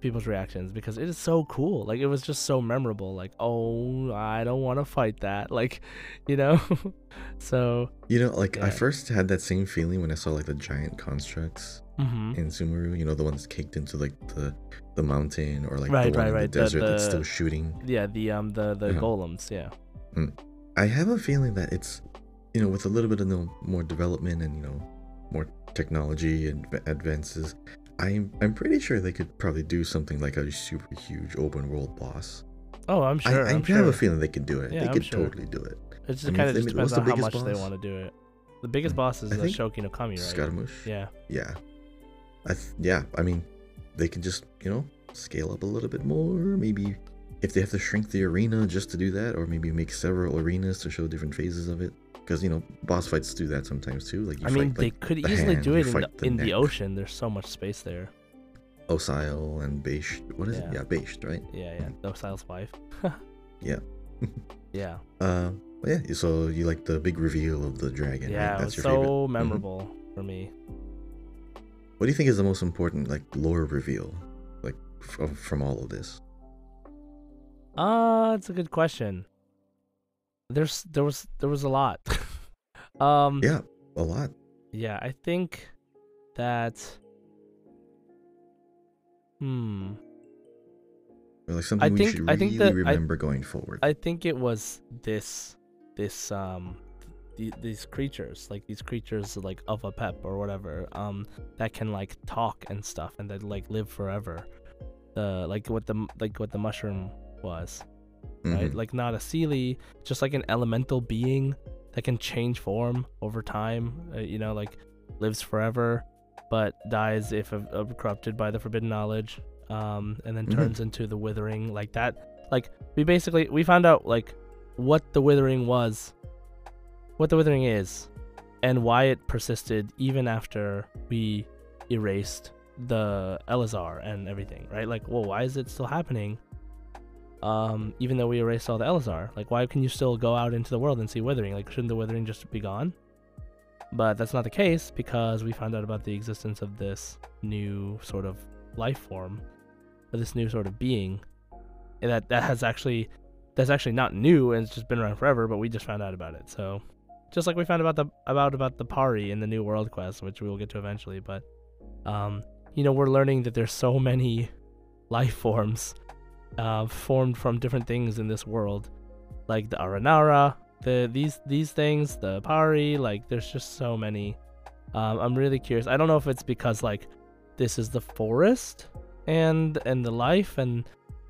people's reactions because it is so cool. Like, it was just so memorable. Like, oh, I don't want to fight that. Like, you know. so. You know, like I first had that same feeling when I saw like the giant constructs hmm in Sumeru. You know, the ones caked into like the the mountain or like Right, the one right, in right, the the- desert that's still shooting. Yeah. The um the the Uh-huh. golems. Yeah. I have a feeling that it's, you know, with a little bit of no more development and you know, more technology and advances, I'm I'm pretty sure they could probably do something like a super huge open world boss. Oh, I'm sure. I, I I'm have sure. a feeling they could do it. Yeah, they I'm could sure. totally do it. It just I mean, kind of just depends on how much they want to do it. The biggest boss is uh, Shoki no Kami, right? Scaramouche. Yeah. Yeah. I th- yeah. I mean, they can just you know scale up a little bit more. Maybe if they have to shrink the arena just to do that, or maybe make several arenas to show different phases of it. Because you know, boss fights do that sometimes too. Like you I mean, fight they like could the easily hand, do it in, the, the in the ocean. There's so much space there. Osial and Beisht. What is it? Yeah. Yeah, Beisht, right? Yeah, yeah. Osial's wife. Yeah. yeah. Uh, yeah. So you like the big reveal of the dragon? yeah, right? it That's was your favorite. so Mhm. memorable for me. What do you think is the most important, like lore reveal, like f- from all of this? Uh, it's a good question. There's there was there was a lot. um Yeah, a lot. yeah, I think that hmm Or like something we think- should I think really that I- remember going forward. I think it was this this um the, these creatures like these creatures like of Apep or whatever um that can like talk and stuff and that like live forever the like what the like what the mushroom was right Mhm. like not a Seelie just like an elemental being that can change form over time uh, you know like lives forever but dies if uh, corrupted by the forbidden knowledge um and then Mhm. turns into the withering like that like we basically we found out like what the withering was what the withering is and why it persisted even after we erased the Eleazar and everything, right? Like, well, why is it still happening? Um, even though we erased all the Eleazar, like, why can you still go out into the world and see Withering? Like, shouldn't the Withering just be gone? But that's not the case because we found out about the existence of this new sort of life form, or this new sort of being, and that that has actually that's actually not new and it's just been around forever, but we just found out about it. So, just like we found about the about about the Pari in the New World quest, which we will get to eventually, but um, you know, we're learning that there's so many life forms uh, formed from different things in this world, like the Aranara, the these these things, the Pari, like there's just so many. Um, I'm really curious. I don't know if it's because like this is the forest and and the life and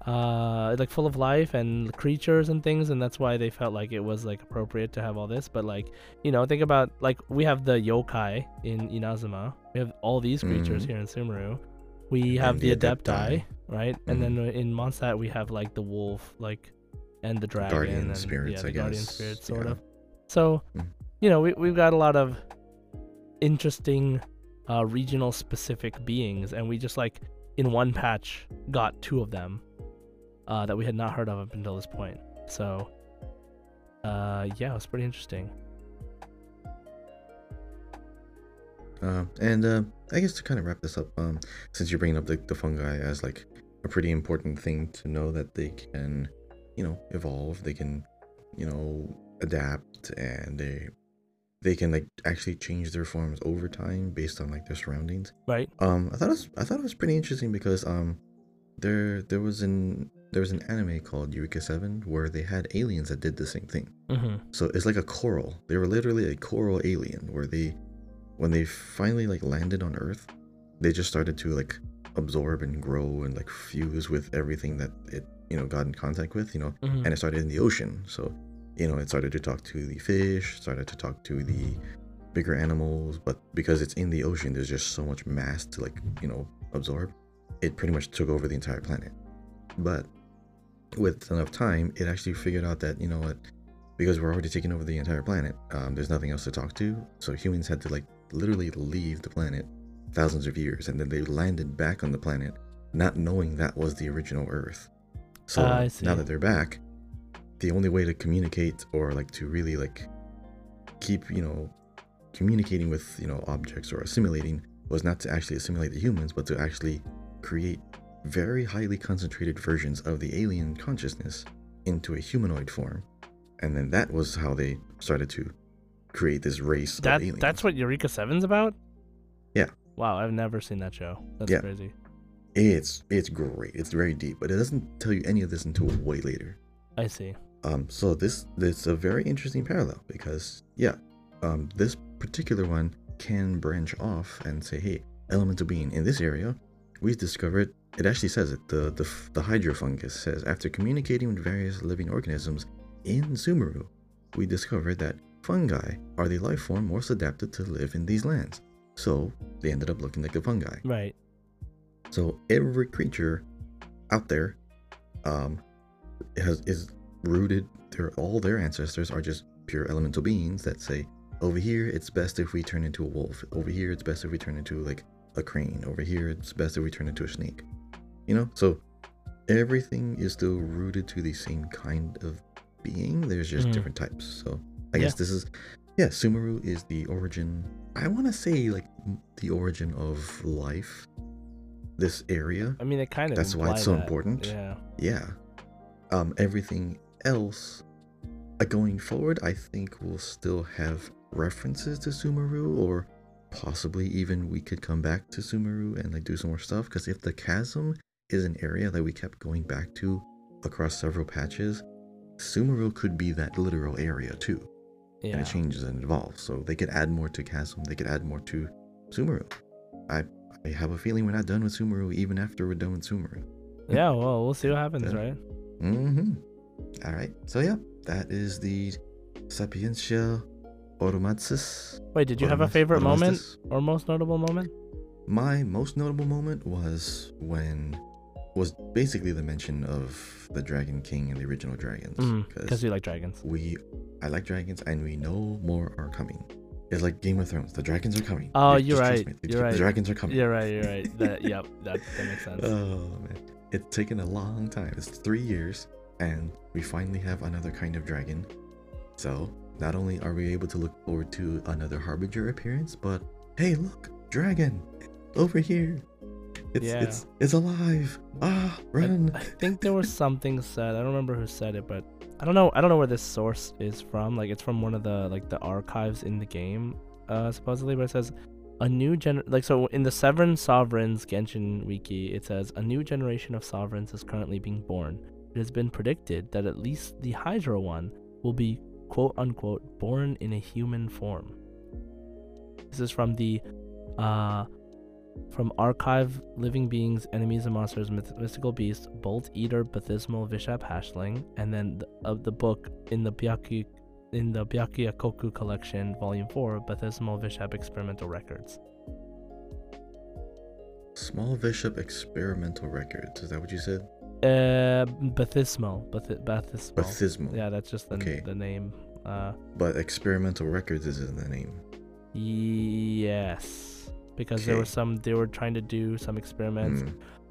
uh like full of life and creatures and things and that's why they felt like it was like appropriate to have all this but like you know think about like we have the yokai in inazuma we have all these creatures Mhm. here in sumeru we have And the, the adepti, Adepti. right and then in mondstadt we have like the wolf like and the dragon Guardian and spirits, yeah, the I guardian guess. spirits sort Yeah. of so Mm. you know we, we've got a lot of interesting uh, regional specific beings and we just like in one patch got two of them uh, that we had not heard of up until this point. So uh, yeah it was pretty interesting. Uh, and uh, I guess to kind of wrap this up, um, since you're bringing up the, the fungi as like a pretty important thing to know that they can, you know, evolve, they can, you know, adapt, and they they can like actually change their forms over time based on like their surroundings. right. Um, I thought it was I thought it was pretty interesting because um, there there was an there was an anime called Eureka Seven where they had aliens that did the same thing. mm-hmm. So it's like a coral. They were literally a coral alien where they when they finally like landed on Earth, they just started to like absorb and grow and like fuse with everything that it, you know, got in contact with, you know, Mm-hmm. and it started in the ocean. So, you know, it started to talk to the fish, started to talk to the bigger animals, but because it's in the ocean, there's just so much mass to like, you know, absorb. It pretty much took over the entire planet. But with enough time, it actually figured out that, you know what, because we're already taking over the entire planet, um, there's nothing else to talk to. So humans had to like literally leave the planet thousands of years, and then they landed back on the planet, not knowing that was the original Earth. So see. now that they're back, the only way to communicate or like to really like keep you know communicating with you know objects or assimilating was not to actually assimilate the humans, but to actually create very highly concentrated versions of the alien consciousness into a humanoid form. And then that was how they started to create this race that of aliens. that's what eureka 7's about Yeah. wow i've never seen that show that's Yeah. crazy it's it's great. It's very deep, but it doesn't tell you any of this until way later. i see Um, so this this is a very interesting parallel because yeah, um, this particular one can branch off and say, hey, elemental being in this area, we've discovered. It actually says it. The the the hydrofungus says after communicating with various living organisms in Sumeru, we discovered that fungi are the life form most adapted to live in these lands. So they ended up looking like the fungi. right So every creature out there um, has is rooted. Their all their ancestors are just pure elemental beings that say, over here it's best if we turn into a wolf. Over here it's best if we turn into like a crane. Over here it's best if we turn into a snake. You know, so everything is still rooted to the same kind of being. There's just Mhm. different types. So I Yeah. guess this is yeah. Sumeru is the origin. I want to say like the origin of life. This area i mean it kind of That's why it's so that. important. yeah yeah um everything else uh, going forward i think we'll still have references to sumeru or possibly even we could come back to sumeru and like do some more stuff because if the chasm is an area that we kept going back to across several patches sumeru could be that literal area too and it changes and evolves so they could add more to chasm they could add more to sumeru i i have a feeling we're not done with sumeru even after we're done with sumeru yeah well we'll see what happens Yeah. right Mm-hmm. All right. So yeah, that is the Sapientia Oromasdis. wait did you have a favorite moment or most notable moment My most notable moment was when was basically the mention of the Dragon King and the original dragons. Mm, because we like dragons we, I like dragons, and we know more are coming. It's like Game of Thrones. The dragons are coming. Oh, Just you're right. The, you're the right. dragons are coming. You're right. You're right. That yep. That that makes sense. Oh man, it's taken a long time. It's three years, and we finally have another kind of dragon. So not only are we able to look forward to another harbinger appearance, but hey, look, dragon, over here. It's Yeah. it's it's alive. Ah, I- run. I, think there was something said. I don't remember who said it, but I don't know. I don't know where this source is from. Like it's from one of the like the archives in the game, uh, supposedly. But it says a new gen like so in the Seven Sovereigns Genshin wiki, it says a new generation of sovereigns is currently being born. It has been predicted that at least the Hydra one will be quote unquote born in a human form. This is from the uh from Archive Living Beings, Enemies and Monsters, Myth- Mystical Beasts, Bolt Eater, Bathysmal, Vishap Hashling, and then th- of the book in the Byaki in the Byakuyakoku collection, volume 4, Bathysmal Vishap Experimental Records. Small Vishap experimental records. Is that what you said? Uh Bathysmal, Bath- Bathysmal. Bathysmal. Yeah, that's just the, Okay. the name. Uh But experimental records is in the name. yes. Because there were some they were trying to do some experiments Hmm.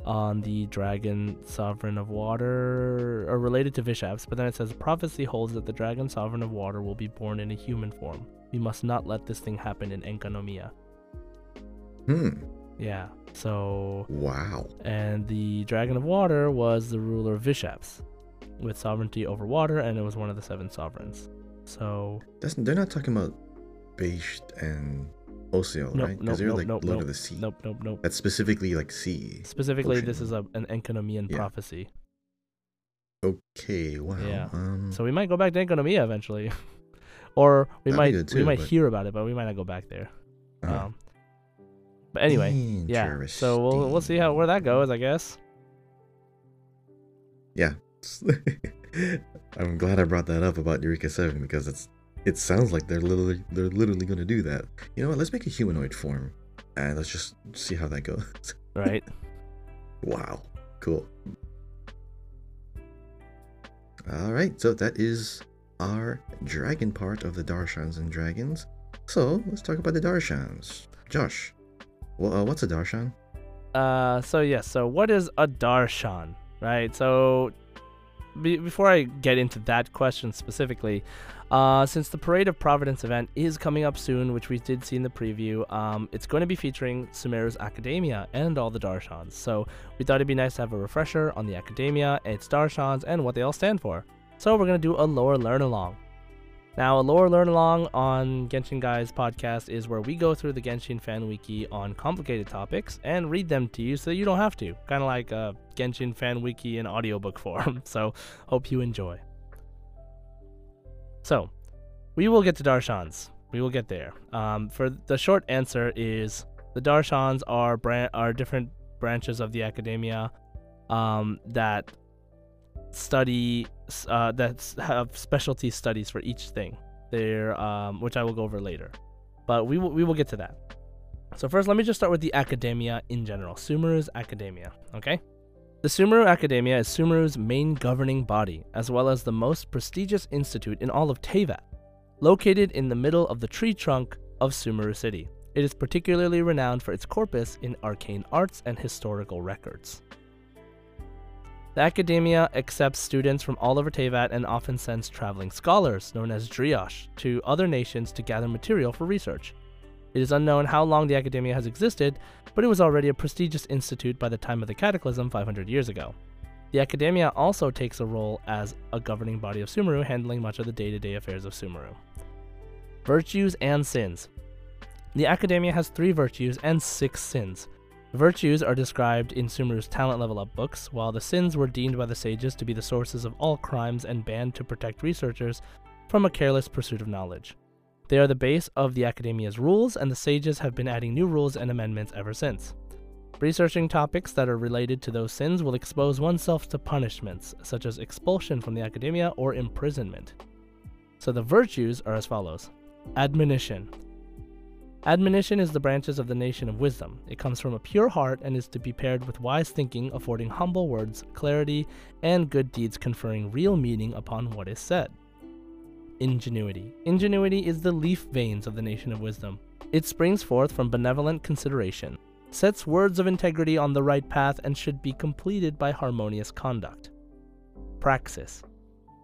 on the dragon sovereign of water or related to Vishaps, but then it says prophecy holds that the dragon sovereign of water will be born in a human form. We must not let this thing happen in Enkanomiya. Hmm. Yeah. So Wow. and the dragon of water was the ruler of Vishaps with sovereignty over water and it was one of the seven sovereigns. So That's they're not talking about Beisht and Osial, Nope, right? nope, Because they're nope, like nope, Lord nope, of the Sea. nope nope nope. That's specifically like sea. Specifically this is a, an Enkanomian Yeah. prophecy. Okay. Wow. Yeah. Um. So we might go back to Enkanomiya eventually. or we might good we might but- hear about it, but we might not go back there. uh, Um, but anyway, yeah. So we'll we'll see how where that goes, I guess. Yeah. I'm glad I brought that up about Eureka Seven because it's it sounds like they're literally they're literally gonna do that. You know what? Let's make a humanoid form and let's just see how that goes. Right? wow. Cool. All right. So that is our dragon part of the Darshans and dragons. So let's talk about the Darshans. Josh, well, uh, what's a Darshan? uh, so yes. So what is a darshan? Right. So be- before I get into that question specifically, uh, since the Parade of Providence event is coming up soon, which we did see in the preview, um, it's going to be featuring Sumeru's Akademiya and all the Darshans. So we thought it'd be nice to have a refresher on the Akademiya, its Darshans, and what they all stand for. So we're going to do a lore learn along. Now, a lore learn along on Genshin Guys podcast is where we go through the Genshin fan wiki on complicated topics and read them to you so you don't have to. Kind of like a Genshin fan wiki in audiobook form. So, hope you enjoy. So, we will get to Darshans. We will get there. Um, for the short answer is the Darshans are bran- are different branches of the Akademiya um, that study uh, that have specialty studies for each thing. They're um, which I will go over later, but we will we will get to that. So first, let me just start with the Akademiya in general. Sumeru's Akademiya. Okay. The Sumeru Akademiya is Sumeru's main governing body, as well as the most prestigious institute in all of Teyvat. Located in the middle of the tree trunk of Sumeru City, it is particularly renowned for its corpus in arcane arts and historical records. The Akademiya accepts students from all over Teyvat and often sends traveling scholars, known as Driosh, to other nations to gather material for research. It is unknown how long the Akademiya has existed, but it was already a prestigious institute by the time of the Cataclysm 500 years ago. The Akademiya also takes a role as a governing body of Sumeru, handling much of the day to day affairs of Sumeru. Virtues and sins. The Akademiya has three virtues and six sins. Virtues are described in Sumeru's talent level up books, while the sins were deemed by the sages to be the sources of all crimes and banned to protect researchers from a careless pursuit of knowledge. They are the base of the Akademiya's rules, and the sages have been adding new rules and amendments ever since. Researching topics that are related to those sins will expose oneself to punishments, such as expulsion from the Akademiya or imprisonment. So the virtues are as follows Admonition. Admonition is the branches of the nation of wisdom. It comes from a pure heart and is to be paired with wise thinking, affording humble words, clarity, and good deeds conferring real meaning upon what is said. Ingenuity. Ingenuity is the leaf veins of the nation of wisdom. It springs forth from benevolent consideration, sets words of integrity on the right path, and should be completed by harmonious conduct. Praxis.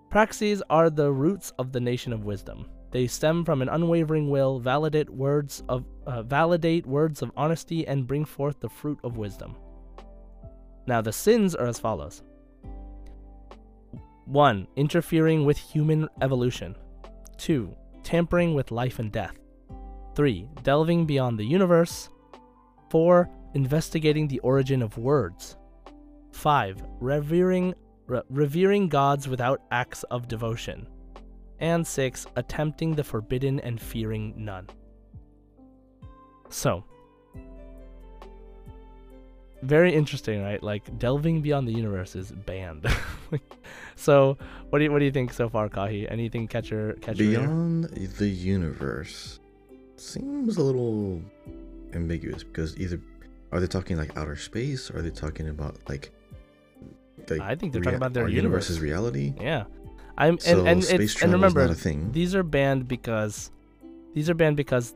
Praxes are the roots of the nation of wisdom. They stem from an unwavering will, validate words of uh, validate words of honesty, and bring forth the fruit of wisdom. Now the sins are as follows: one, interfering with human evolution. Two, tampering with life and death. Three, delving beyond the universe. Four, investigating the origin of words. Five, revering re- revering gods without acts of devotion. And six, attempting the forbidden and fearing none. So, very interesting, right? Like delving beyond the universe is banned. so, what do you what do you think so far, Kahi? Anything catch your catch your ear? Beyond the universe seems a little ambiguous because either are they talking like outer space? Or are they talking about like? like I think they're talking about their universe. universe's reality. Yeah, I'm So and and space it's and remember is not a thing. these are banned because these are banned because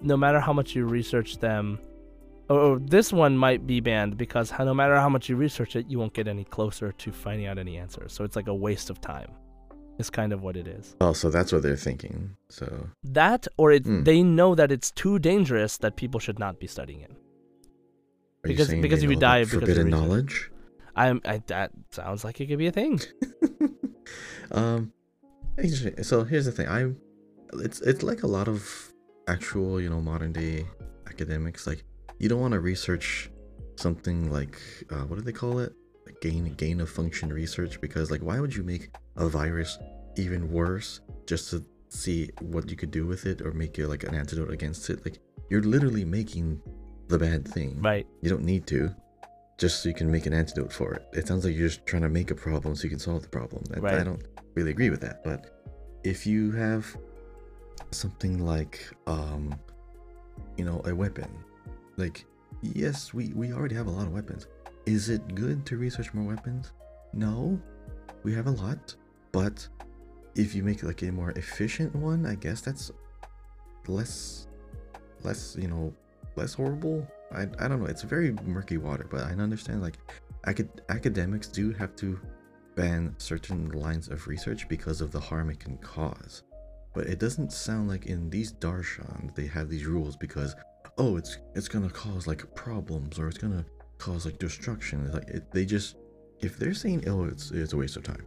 no matter how much you research them or, or this one might be banned because no matter how much you research it you won't get any closer to finding out any answers so it's like a waste of time is kind of what it is Oh, so that's what they're thinking. So that or it, Hmm. they know that it's too dangerous that people should not be studying it are Because- you saying because if you die because of forbidden knowledge? i'm I, that sounds like it could be a thing um, so here's the thing. I'm. It's it's like a lot of actual, you know, modern day academics. Like you don't want to research something like uh, what do they call it? Like gain gain of function research because like why would you make a virus even worse just to see what you could do with it or make it like an antidote against it? Like you're literally making the bad thing. right You don't need to, just so you can make an antidote for it. It sounds like you're just trying to make a problem so you can solve the problem. And I don't really agree with that. But if you have something like, um, you know, a weapon, like, yes, we, we already have a lot of weapons. Is it good to research more weapons? No, we have a lot. But if you make like a more efficient one, I guess that's less, less, you know, less horrible. I, I don't know. It's very murky water, but I understand like acad- academics do have to ban certain lines of research because of the harm it can cause. But it doesn't sound like in these darshans they have these rules because oh it's it's gonna cause like problems or it's gonna cause like destruction. It's like it, they just if they're saying oh it's it's a waste of time,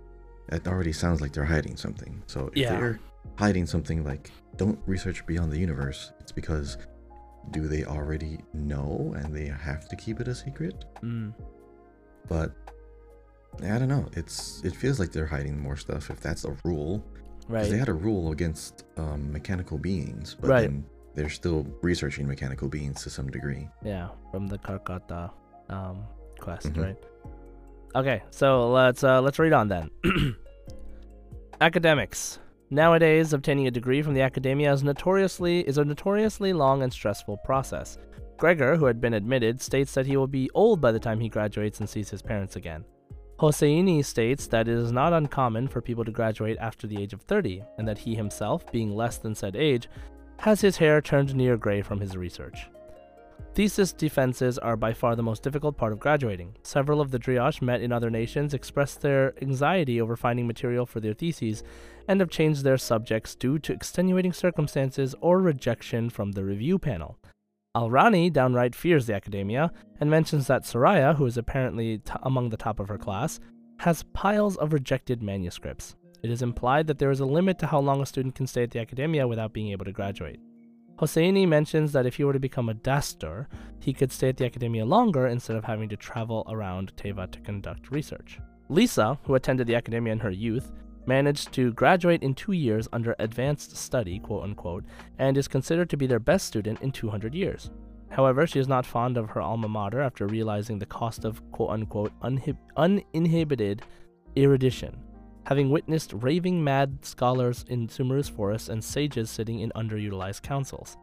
that already sounds like they're hiding something. So if Yeah. they're hiding something like don't research beyond the universe, it's because do they already know and they have to keep it a secret? mm. But I don't know. It's it feels like they're hiding more stuff if that's a rule. right They had a rule against um, mechanical beings, but Right. then they're still researching mechanical beings to some degree. Yeah, from the Karkata um, quest, Mhm. right? Okay, so let's uh, let's read on then. Academics. Nowadays, obtaining a degree from the Akademiya is notoriously is a notoriously long and stressful process. Gregor, who had been admitted, states that he will be old by the time he graduates and sees his parents again. Hosseini states that it is not uncommon for people to graduate after the age of 30, and that he himself, being less than said age, has his hair turned near gray from his research. Thesis defenses are by far the most difficult part of graduating. Several of the Drioche met in other nations expressed their anxiety over finding material for their theses and have changed their subjects due to extenuating circumstances or rejection from the review panel. Al-Rani downright fears the Akademiya and mentions that Soraya, who is apparently t- among the top of her class, has piles of rejected manuscripts. It is implied that there is a limit to how long a student can stay at the Akademiya without being able to graduate. Hosseini mentions that if he were to become a dastur, he could stay at the Akademiya longer instead of having to travel around Teyvat to conduct research. Lisa, who attended the Akademiya in her youth, managed to graduate in two years under advanced study, quote unquote, and is considered to be their best student in 200 years. However, she is not fond of her alma mater after realizing the cost of quote unquote uninhibited erudition, having witnessed raving mad scholars in Sumeru's forests and sages sitting in underutilized councils.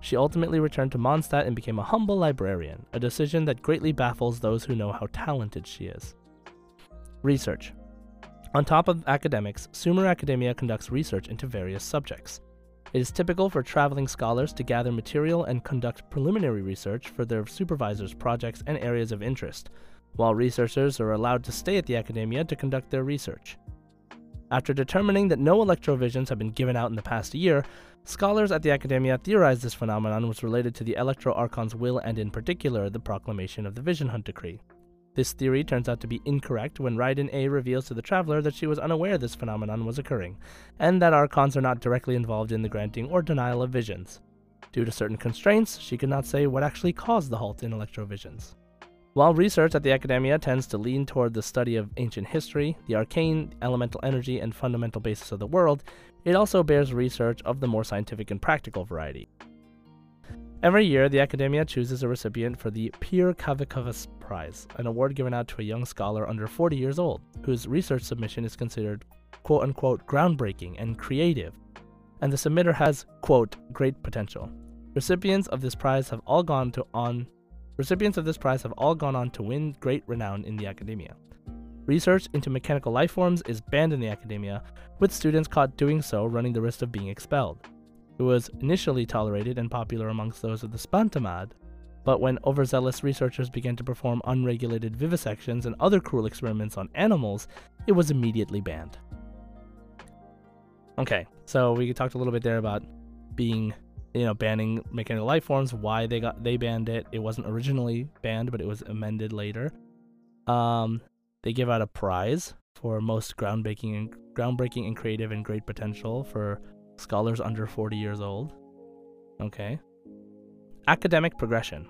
She ultimately returned to Mondstadt and became a humble librarian, a decision that greatly baffles those who know how talented she is. Research. On top of academics, Sumeru Akademiya conducts research into various subjects. It is typical for traveling scholars to gather material and conduct preliminary research for their supervisors' projects and areas of interest, while researchers are allowed to stay at the Akademiya to conduct their research. After determining that no electrovisions have been given out in the past year, scholars at the Akademiya theorized this phenomenon was related to the Electro Archon's will and, in particular, the proclamation of the Vision Hunt Decree. This theory turns out to be incorrect when Raiden Ei reveals to the traveler that she was unaware this phenomenon was occurring, and that Archons are not directly involved in the granting or denial of visions. Due to certain constraints, she could not say what actually caused the halt in electrovisions. While research at the Akademiya tends to lean toward the study of ancient history, the arcane, elemental energy, and fundamental basis of the world, it also bears research of the more scientific and practical variety. Every year, the academia chooses a recipient for the Pir Kavikavus Prize, an award given out to a young scholar under 40 years old, whose research submission is considered quote unquote groundbreaking and creative, and the submitter has quote great potential. Recipients of this prize have all gone to on recipients of this prize have all gone on to win great renown in the Akademiya. Research into mechanical life forms is banned in the Akademiya, with students caught doing so running the risk of being expelled. It was initially tolerated and popular amongst those of the Spantamad, but when overzealous researchers began to perform unregulated vivisections and other cruel experiments on animals, it was immediately banned. Okay, so we talked a little bit there about being, you know, banning mechanical life forms, why they got they banned it. It wasn't originally banned, but it was amended later. Um, they give out a prize for most groundbreaking and groundbreaking and creative and great potential for scholars under 40 years old. Okay. Academic progression.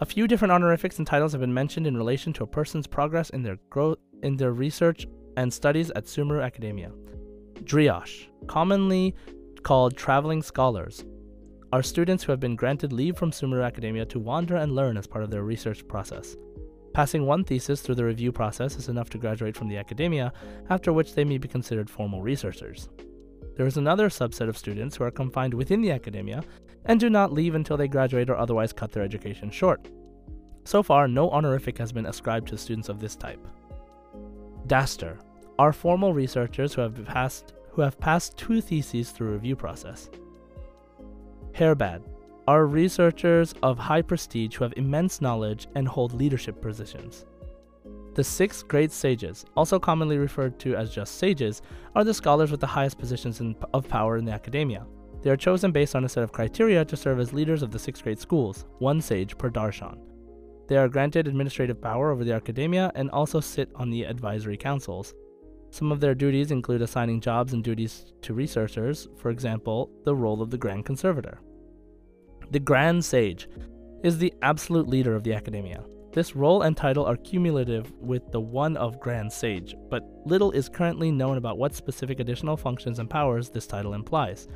A few different honorifics and titles have been mentioned in relation to a person's progress in their growth in their research and studies at Sumeru Akademiya. Drioche, commonly called traveling scholars, are students who have been granted leave from Sumeru Akademiya to wander and learn as part of their research process. Passing one thesis through the review process is enough to graduate from the Akademiya, after which they may be considered formal researchers. There is another subset of students who are confined within the Akademiya and do not leave until they graduate or otherwise cut their education short. So far, no honorific has been ascribed to students of this type. Dastur are formal researchers who have passed who have passed two theses through review process. Herbad are researchers of high prestige who have immense knowledge and hold leadership positions. The six great sages, also commonly referred to as just sages, are the scholars with the highest positions in, of power in the Akademiya. They are chosen based on a set of criteria to serve as leaders of the six great schools, one sage per darshan. They are granted administrative power over the Akademiya and also sit on the advisory councils. Some of their duties include assigning jobs and duties to researchers, for example, the role of the Grand Conservator. The Grand Sage is the absolute leader of the Akademiya. This role and title are cumulative with the one of Grand Sage, but little is currently known about what specific additional functions and powers this title implies.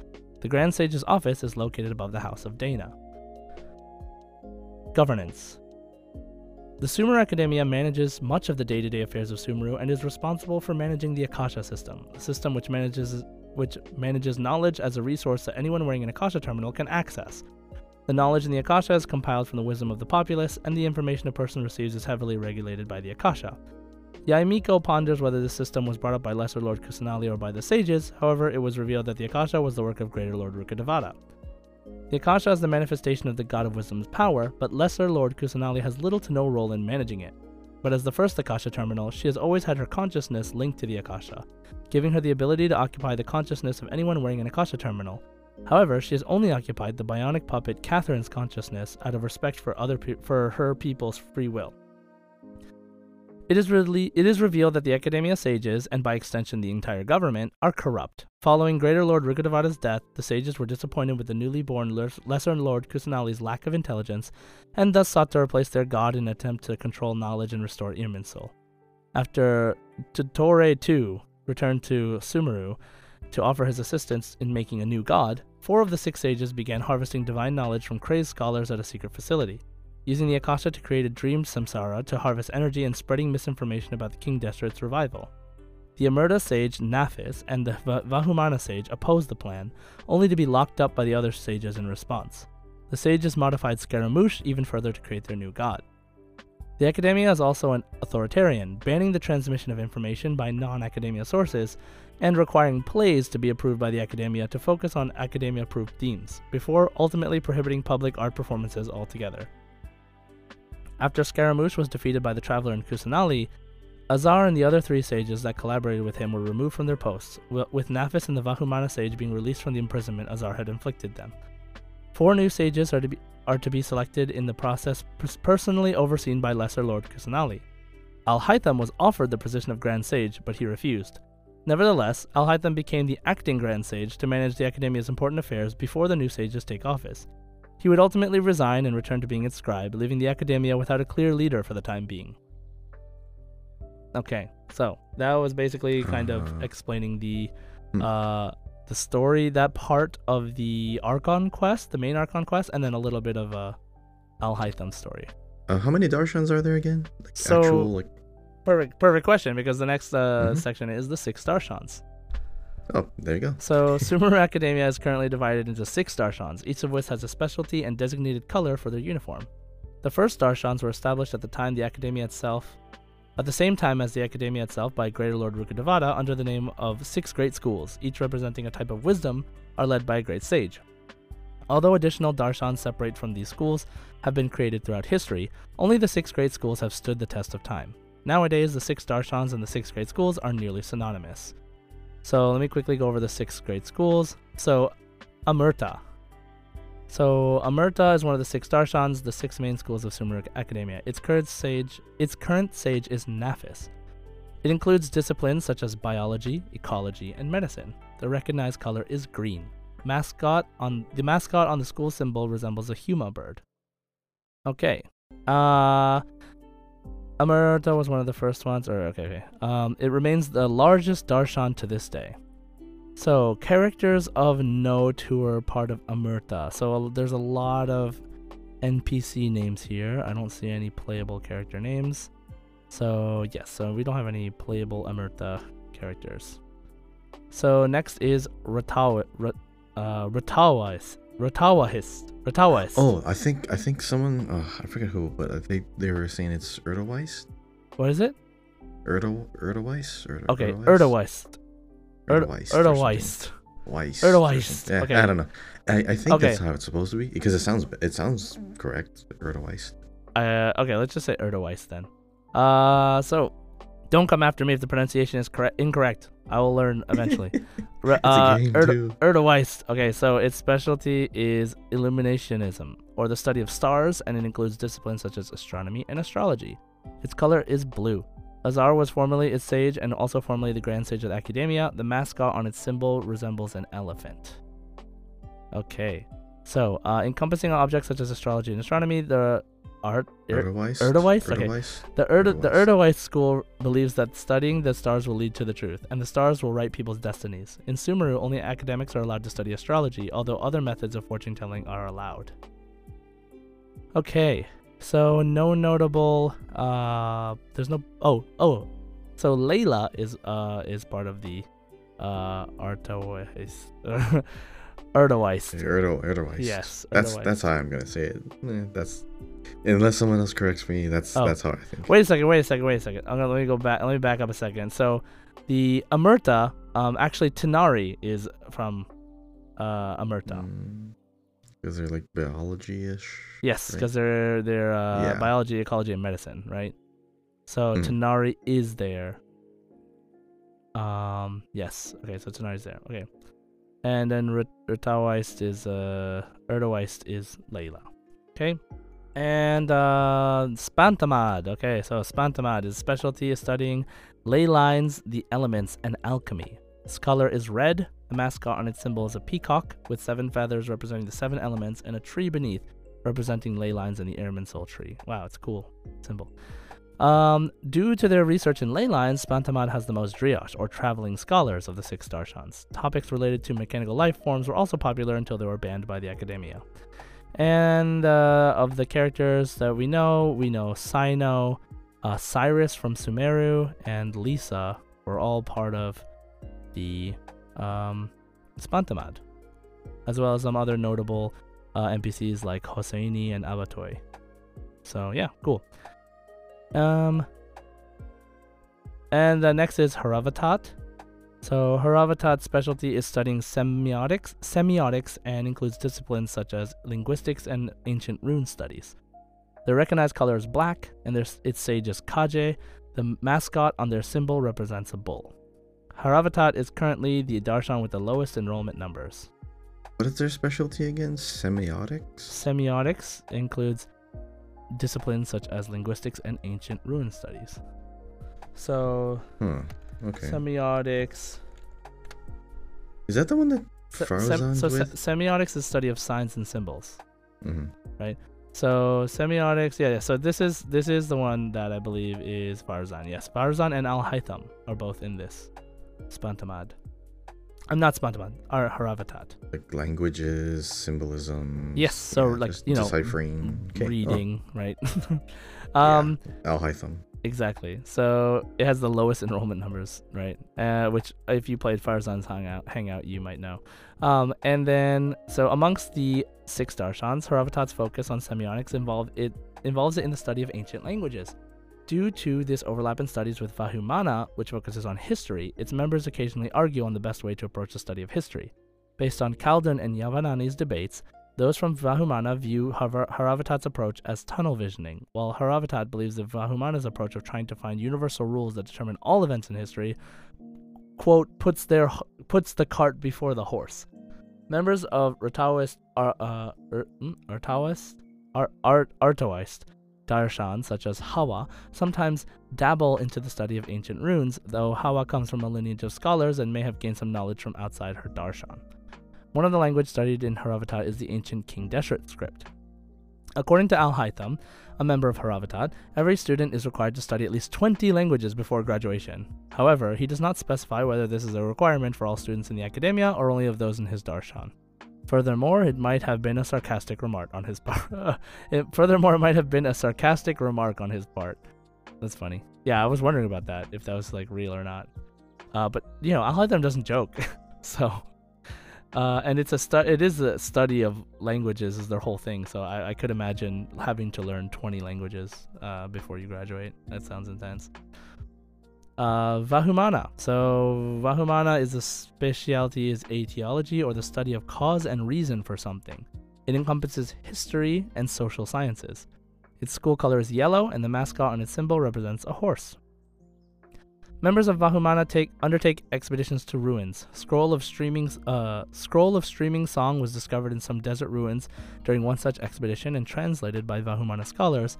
The Grand Sage's office is located above the House of Dana. Governance The Sumeru Akademiya manages much of the day to day affairs of Sumeru and is responsible for managing the Akasha system, a system which manages, which manages knowledge as a resource that anyone wearing an Akasha terminal can access. The knowledge in the Akasha is compiled from the wisdom of the populace, and the information a person receives is heavily regulated by the Akasha. Yae Miko ponders whether this system was brought up by Lesser Lord Kusanali or by the sages, however, it was revealed that the Akasha was the work of Greater Lord Rukkhadevata. The Akasha is the manifestation of the God of Wisdom's power, but Lesser Lord Kusanali has little to no role in managing it. But as the first Akasha terminal, she has always had her consciousness linked to the Akasha, giving her the ability to occupy the consciousness of anyone wearing an Akasha terminal, However, she has only occupied the bionic puppet Catherine's consciousness out of respect for other pe- for her people's free will. It is, re- it is revealed that the Akademiya sages, and by extension the entire government, are corrupt. Following Greater Lord Rukkhadevata's death, the sages were disappointed with the newly born Lesser Lord Kusanali's lack of intelligence, and thus sought to replace their god in an attempt to control knowledge and restore Irminsul. After Dottore II returned to Sumeru to offer his assistance in making a new god, four of the six sages began harvesting divine knowledge from crazed scholars at a secret facility, using the Akasha to create a dream samsara to harvest energy and spreading misinformation about the King Deshret's revival. The Amurta sage Nafis and the Vahumana sage opposed the plan, only to be locked up by the other sages in response. The sages modified Scaramouche even further to create their new god. The Akademiya is also an authoritarian, banning the transmission of information by non Akademiya sources and requiring plays to be approved by the Akademiya to focus on academia approved themes, before ultimately prohibiting public art performances altogether. After Scaramouche was defeated by the Traveler in Kusanali, Azar and the other three sages that collaborated with him were removed from their posts, with Nafis and the Vahumana sage being released from the imprisonment Azar had inflicted them. Four new sages are to be, are to be selected in the process personally overseen by Lesser Lord Kusanali. Alhaitham was offered the position of Grand Sage, but he refused. Nevertheless, Alhaitham became the acting Grand Sage to manage the Akademiya's important affairs before the new sages take office. He would ultimately resign and return to being its scribe, leaving the Akademiya without a clear leader for the time being. Okay, so that was basically kind of Uh, explaining the hmm. uh the story, that part of the Archon quest, the main Archon quest, and then a little bit of uh Alhaitham story. Uh, how many Darshans are there again? Like So- actual like Perfect, perfect question because the next uh, Mhm. section is the six Darshans. Oh there you go. So Sumeru Akademiya is currently divided into six Darshans, each of which has a specialty and designated color for their uniform. The first Darshans were established at the time the Akademiya itself, at the same time as the Akademiya itself by Greater Lord Rukkhadevata under the name of six great schools, each representing a type of wisdom, are led by a great sage. Although additional Darshans separate from these schools have been created throughout history, only the six great schools have stood the test of time. Nowadays, the six Darshans and the six great schools are nearly synonymous. So let me quickly go over the six great schools. So, Amurta. So Amurta is one of the six Darshans, the six main schools of Sumeru Akademiya. Its current sage, its current sage is Nafis. It includes disciplines such as biology, ecology, and medicine. The recognized color is green. Mascot on the mascot on the school symbol resembles a huma bird. Okay. Uh Amurta was one of the first ones, or okay, okay. Um, it remains the largest darshan to this day. So characters of note who are part of Amurta. So there's a lot of NPC names here. I don't see any playable character names. So yes, so we don't have any playable Amurta characters. So next is Ratawa, Rat, uh, Ratawais, Ratawahist, Ratawais. Oh, I think I think someone uh, I forget who, but I think they were saying it's Erdoweiss. what is it? Erdo Erdoweiss? Erdo, Okay, Erdoweist. Erdoweiss. Erdoweist. Weiss. Erdoweist, Yeah, okay. I don't know. I, I think Okay. that's how it's supposed to be because it sounds it sounds correct. Erdoweiss. Uh, okay, let's just say Erdoweist then. Uh, so don't come after me if the pronunciation is correct incorrect. I will learn eventually. Re- It's a uh, game too. Erdoweist. Okay, so its specialty is illuminationism, or the study of stars, and it includes disciplines such as astronomy and astrology. Its color is blue. Azar was formerly its sage and also formerly the Grand Sage of Akademiya. The mascot on its symbol resembles an elephant. Okay, so uh, encompassing objects such as astrology and astronomy, the art er? Okay. The Erdo, the. School believes that studying the stars will lead to the truth, and the stars will write people's destinies. In Sumeru, only academics are allowed to study astrology, although other methods of fortune telling are allowed. Okay, so no notable. Uh, there's no. Oh, oh. So Layla is uh is part of the uh Artois Erdoweist. Erdo. Yes, That's that's how I'm gonna say it. Eh, that's unless someone else corrects me. That's Oh. that's how I think. Wait a second, wait a second, wait a second. I'm gonna let me go back. Let me back up a second. So, the Amurta, um, actually Tighnari is from uh Amurta. Because they're like biology-ish. yes, right? because they're they're uh, Yeah. biology, ecology, and medicine, right? So Mm. Tighnari is there. Um, yes. Okay, so Tighnari's there. Okay, and then Ritaweist is uh is Layla. Okay. And uh Spantamad. Okay, so Spantamad is specialty is studying ley lines, the elements, and alchemy. Its color is red. The mascot on its symbol is a peacock with seven feathers representing the seven elements and a tree beneath representing ley lines and the Irminsul tree. Wow, it's cool symbol. Um, due to their research in ley lines, Spantamad has the most drioche, or traveling scholars, of the six Darshans. Topics related to mechanical life forms were also popular until they were banned by the Akademiya. And uh, of the characters that we know, we know Cyno, uh, Cyrus from Sumeru, and Lisa were all part of the um, Spantamad, as well as some other notable uh, NPCs like Hosseini and Abattouy. So yeah, cool. Um, and the next is Haravatat. So Haravatat's specialty is studying semiotics, semiotics, and includes disciplines such as linguistics and ancient rune studies. Their recognized color is black, and their, its sage is Kaje. The mascot on their symbol represents a bull. Haravatat is currently the darshan with the lowest enrollment numbers. What is their specialty again? Semiotics? Semiotics includes disciplines such as linguistics and ancient ruin studies. So, Huh. Okay. semiotics. is that the one that Se- sem- so se- semiotics is study of signs and symbols. hmm right? So semiotics, yeah, yeah. So this is this is the one that I believe is Farzan. Yes, Farzan and Alhaitham are both in this. Spantamad. I'm not Spantamad. Are Haravatat. Like languages, symbolism. Yes. So like you know, deciphering. Okay. Oh, reading, right? um. Alhaitham. Exactly. So it has the lowest enrollment numbers, right? Uh, which if you played Farzan's Hangout, Hangout, you might know. Um, and then so amongst the six darshans, Haravatat's focus on semiotics involved it involves it in the study of ancient languages. Due to this overlap in studies with Vahumana, which focuses on history, its members occasionally argue on the best way to approach the study of history. Based on Khaldun and Yavanani's debates, those from Vahumana view Har- Haravatat's approach as tunnel visioning, while Haravatat believes that Vahumana's approach of trying to find universal rules that determine all events in history, quote, puts their puts the cart before the horse. Members of Rataoist, Ar, uh, er, mm, Artaoist, Ar, Art, Artaoist darshan, such as Hawa, sometimes dabble into the study of ancient runes, though Hawa comes from a lineage of scholars and may have gained some knowledge from outside her darshan. One of the language studied in Haravatat is the ancient King Deshret script. According to Alhaitham, a member of Haravatat, every student is required to study at least 20 languages before graduation. However, he does not specify whether this is a requirement for all students in the Akademiya or only of those in his darshan. Furthermore, it might have been a sarcastic remark on his part. it, furthermore, it might have been a sarcastic remark on his part. That's funny. Yeah, I was wondering about that, if that was like real or not. Uh, but you know, Alhaitham doesn't joke, so uh, and it's a stu- it is a study of languages is their whole thing. So I, I could imagine having to learn 20 languages uh, before you graduate. That sounds intense. Uh, Vahumana. So Vahumana is a specialty is etiology or the study of cause and reason for something. It encompasses history and social sciences. Its school color is yellow, and the mascot on its symbol represents a horse. Members of Vahumana take undertake expeditions to ruins. Scroll of streaming uh, scroll of streaming song was discovered in some desert ruins during one such expedition and translated by Vahumana scholars,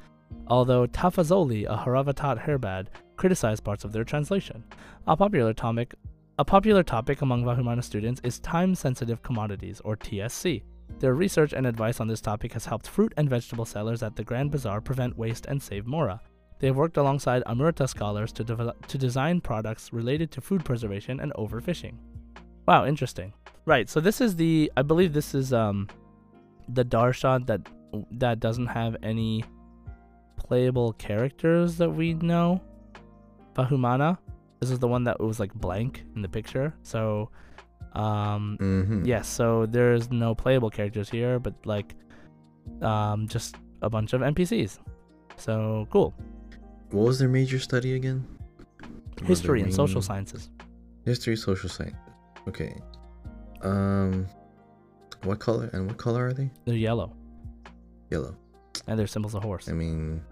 although Tafazoli, a Haravatat Herbad, criticized parts of their translation. A popular topic a popular topic among Vahumana students is time-sensitive commodities or TSC. Their research and advice on this topic has helped fruit and vegetable sellers at the Grand Bazaar prevent waste and save mora. They have worked alongside Amurta scholars to, develop, to design products related to food preservation and overfishing. Wow, interesting. Right, so this is the I believe this is um the darshan that that doesn't have any playable characters that we know. Vahumana. This is the one that was like blank in the picture. So um hmm yes, so there's no playable characters here, but like um just a bunch of NPCs. So cool. What was their major study again? Their History and social sciences. History, social science. Okay. Um, what color and what color are they? They're yellow, Yellow. and they're symbols a horse. I mean,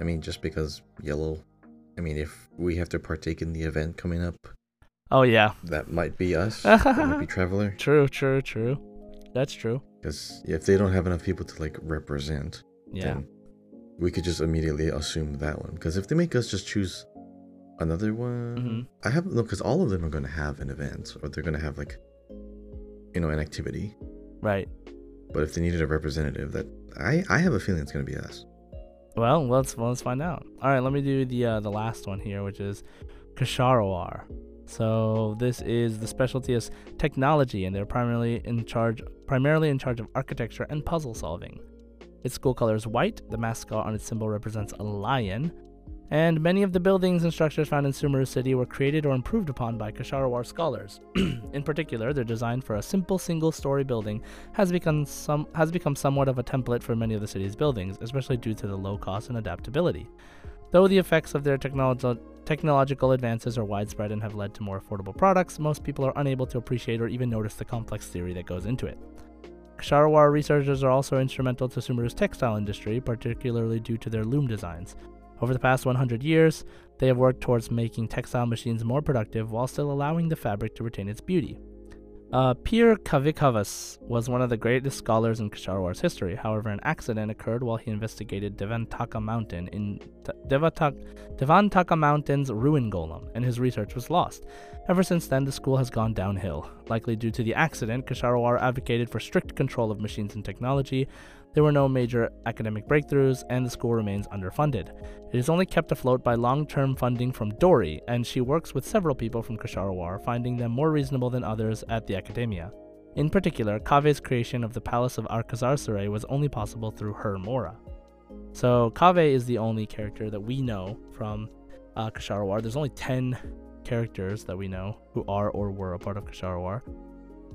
I mean, just because yellow. I mean, if we have to partake in the event coming up, Oh yeah, that might be us. that might be Traveler. true, true, true. That's true. Because if they don't have enough people to like represent, Yeah, we could just immediately assume that one. Because if they make us just choose another one, Mhm. I have no. Because all of them are going to have an event, or they're going to have like, you know, an activity. right. But if they needed a representative, that I I have a feeling it's going to be us. Well, let's well, let's find out. All right, let me do the uh, the last one here, which is Kshahrewar. So this is the specialty is technology, and they're primarily in charge primarily in charge of architecture and puzzle solving. Its school color is white. The mascot on its symbol represents a lion. And many of the buildings and structures found in Sumeru City were created or improved upon by Kshahrewar scholars. in particular, their design for a simple single-story building has become some has become somewhat of a template for many of the city's buildings, especially due to the low cost and adaptability. Though the effects of their technological technological advances are widespread and have led to more affordable products, most people are unable to appreciate or even notice the complex theory that goes into it. Kshahrewar researchers are also instrumental to Sumeru's textile industry, particularly due to their loom designs. Over the past 100 years, they have worked towards making textile machines more productive while still allowing the fabric to retain its beauty. Uh, Kavikavus was one of the greatest scholars in Kshahrewar's history. However, an accident occurred while he investigated Devantaka Mountain in T- Devatak- Devantaka Mountain's ruin golem, and his research was lost. Ever since then, the school has gone downhill. Likely due to the accident, Kshahrewar advocated for strict control of machines and technology. There were no major academic breakthroughs, and the school remains underfunded. It is only kept afloat by long term funding from Dori, and she works with several people from Kshahrewar, finding them more reasonable than others at the Akademiya. In particular, Kaveh's creation of the Palace of Alcazarzaray was only possible through her Mora. So Kaveh is the only character that we know from uh, Kshahrewar. There's only 10 characters that we know who are or were a part of Kshahrewar.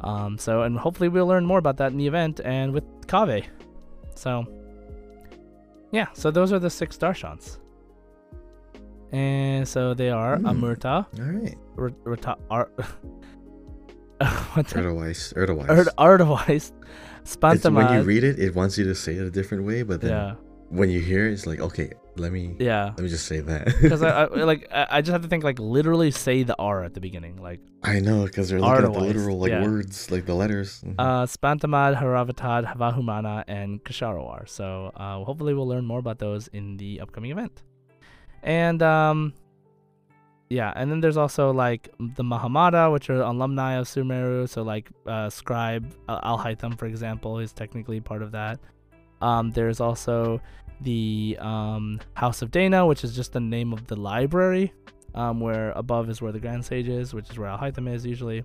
Um, so, and hopefully we'll learn more about that in the event and with Kaveh. So, yeah, so those are the six Darshans. And so they are Hmm. Amurta, All right. R- Rata, Ar- what's that? Erdeweiss. Erdeweiss. Erd- when you read it, it wants you to say it a different way, but then Yeah, when you hear it, it's like, okay, let me yeah. let me just say that. Because I, I like I just have to think like literally say the R at the beginning, like I know because they're looking at the literal like yeah. words, like the letters. Mhm. uh, Spantamad, Haravatat, Havahumana, and Kshahrewar. So uh, hopefully we'll learn more about those in the upcoming event. And um, yeah, and then there's also like the Mahamata, which are alumni of Sumeru. So like uh, Scribe uh, Alhaitham, for example, is technically part of that. Um, there's also the um, House of Daena, which is just the name of the library, um, where above is where the Grand Sage is, which is where Alhaitham is usually.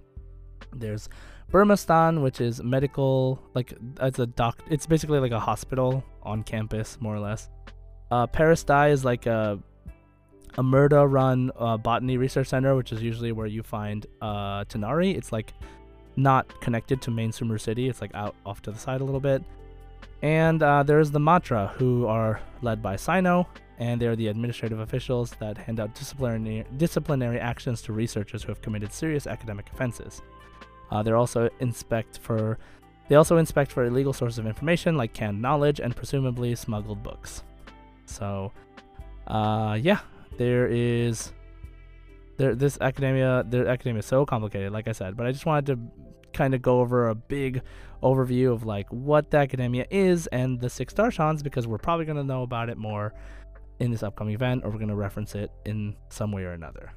There's Bimarstan, which is medical, like it's a doc. It's basically like a hospital on campus, more or less. Uh, Pardis Dhyai is like a Amurta-run uh, botany research center, which is usually where you find uh, Tighnari. It's like not connected to main City. It's like out off to the side a little bit. And uh, there's the Matra, who are led by Cyno, and they're the administrative officials that hand out disciplinary disciplinary actions to researchers who have committed serious academic offenses. Uh, they're also inspect for they also inspect for illegal sources of information like canned knowledge and presumably smuggled books. So, uh, yeah, there is there this Akademiya their Akademiya is so complicated, like I said. But I just wanted to kind of go over a big overview of like what the Akademiya is and the six darshans because we're probably going to know about it more in this upcoming event or we're going to reference it in some way or another.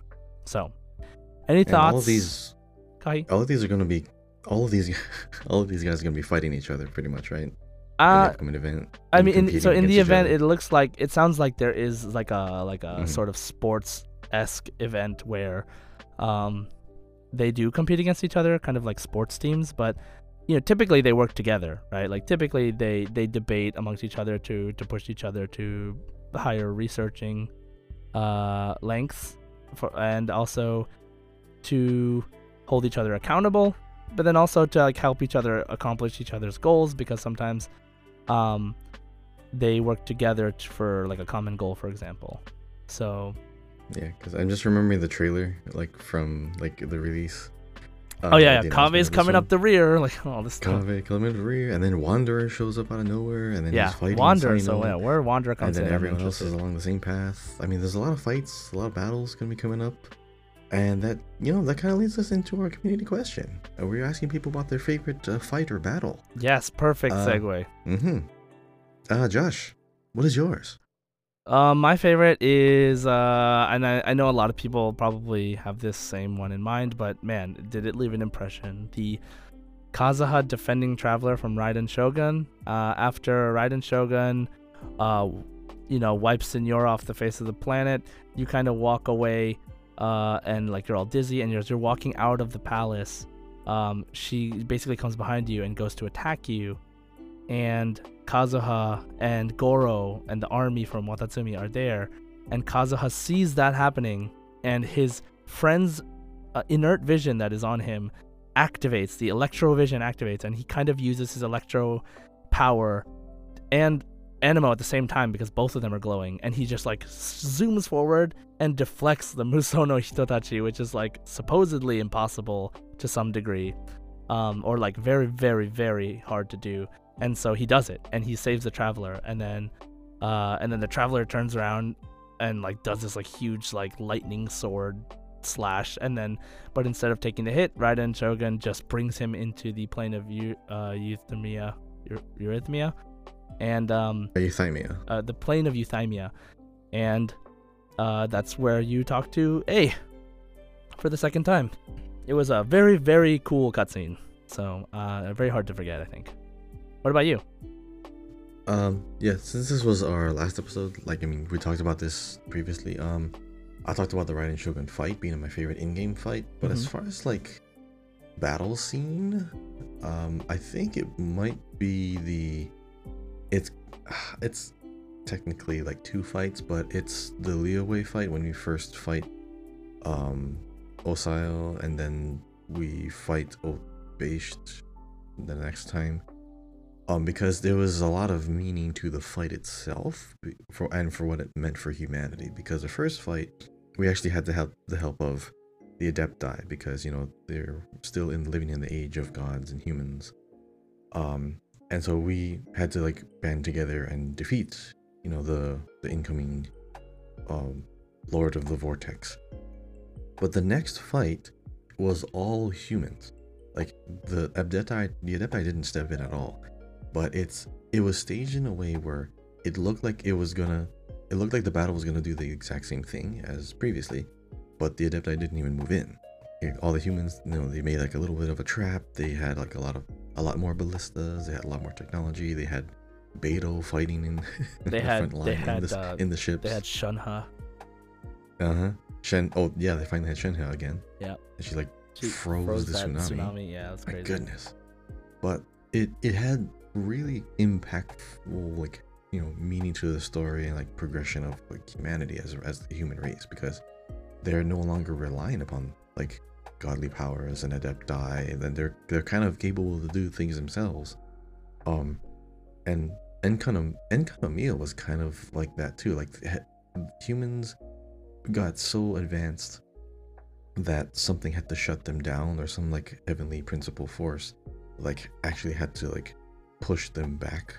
So, any and thoughts? all of these, Kai? all of these are gonna be, all of these, all of these guys are gonna be fighting each other pretty much, right? Uh, upcoming event. I mean, in, so in the event, it looks like it sounds like there is like a like a Mhm. sort of sports esque event where, um, they do compete against each other, kind of like sports teams. But you know, typically they work together, right? Like typically they they debate amongst each other to to push each other to higher researching, uh, lengths, for and also to hold each other accountable, but then also to like help each other accomplish each other's goals because sometimes um, they work together for like a common goal, for example. So, Yeah, because I'm just remembering the trailer, like from like the release. Oh yeah, yeah, Kaveh's coming up the rear, like all this stuff. Kaveh coming to the rear, and then Wanderer shows up out of nowhere, and then yeah, he's fighting Wander. Cyno, So yeah, where Wander and comes then in, everyone else is along the same path. I mean, there's a lot of fights, a lot of battles gonna be coming up, and that you know that kind of leads us into our community question. Uh, we're asking people about their favorite uh, fight or battle. Yes, perfect Uh, segue. Mm-hmm. Uh, Josh, what is yours? Um, my favorite is, uh, and I, I know a lot of people probably have this same one in mind, but man, did it leave an impression. The Kazuha defending traveler from Raiden Shogun. Uh, after Raiden Shogun, uh, you know, wipes Signora off the face of the planet, you kind of walk away, uh, and like you're all dizzy, and as you're walking out of the palace, um, she basically comes behind you and goes to attack you, and Kazuha and Goro and the army from Watatsumi are there, and Kazuha sees that happening, and his friend's uh, inert vision that is on him activates. The electro vision activates, and he kind of uses his electro power and Anemo at the same time because both of them are glowing, and he just like zooms forward and deflects the Musou no Hitotachi, which is like supposedly impossible to some degree, um, or like very, very, very hard to do. And so he does it, and he saves the traveler, and then, uh, and then the traveler turns around and like does this like huge like lightning sword slash, and then, but instead of taking the hit, Raiden Shogun just brings him into the plane of eu- uh, euthymia, eurythmia, and um, Euthymia. uh, the plane of euthymia, and uh, that's where you talk to Ei for the second time. It was a very very cool cutscene, so uh, very hard to forget. I think. What about you? Um, yeah, since this was our last episode, like I mean, we talked about this previously. Um, I talked about the Raiden Shogun fight being my favorite in-game fight, but as Mhm. far as like battle scene, um, I think it might be the it's it's technically like two fights, but it's the Liyue fight when we first fight um Osial and then we fight Obeisht the next time um, because there was a lot of meaning to the fight itself for and for what it meant for humanity. Because the first fight, we actually had to help the help of the Adepti because you know they're still in living in the age of gods and humans, um, and so we had to like band together and defeat you know the the incoming um, Lord of the Vortex. But the next fight was all humans. Like the Adepti, the Adepti didn't step in at all but it's it was staged in a way where it looked like it was gonna it looked like the battle was gonna do the exact same thing as previously but the adepti didn't even move in. All the humans you know they made like a little bit of a trap they had like a lot of a lot more ballistas they had a lot more technology they had Beidou fighting in They the had- front they had, in, the, uh, in the ships. They had Shenhe. uh-huh. Shen oh yeah they finally had shenhe again. Yeah. and she like She froze, the that tsunami. Yeah, that's my goodness. But it it had really impactful like you know meaning to the story and like progression of like humanity as as the human race because they're no longer relying upon like godly powers and adepti and then they're they're kind of capable to do things themselves. Um and Enkanam Enkanomiya was kind of like that too like humans got so advanced that something had to shut them down or some like heavenly principle force like actually had to like push them back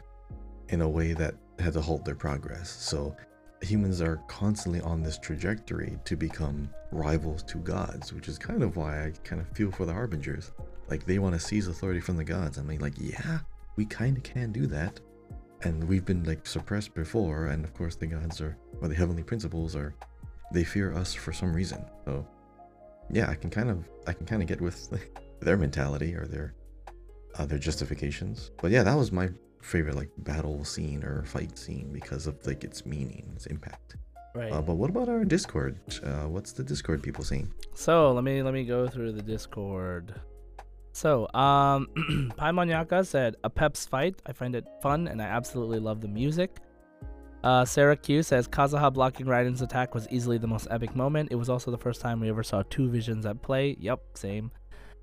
in a way that had to halt their progress. So humans are constantly on this trajectory to become rivals to gods which is kind of why i kind of feel for the harbingers. Like they want to seize authority from the gods. I mean like yeah we kind of can do that. And we've been like suppressed before and of course the gods are or the heavenly principles are they fear us for some reason. So yeah i can kind of i can kind of get with their mentality or their uh, their justifications but yeah that was my favorite like battle scene or fight scene because of like its meaning its impact Right. uh, but what about our discord uh, what's the discord people saying So let me let me go through the Discord. So, um, Paimon said Apep's fight. I find it fun and I absolutely love the music. Uh, Sarah Q says Kazuha blocking Raiden's attack was easily the most epic moment. It was also the first time we ever saw two visions at play. Yep, same.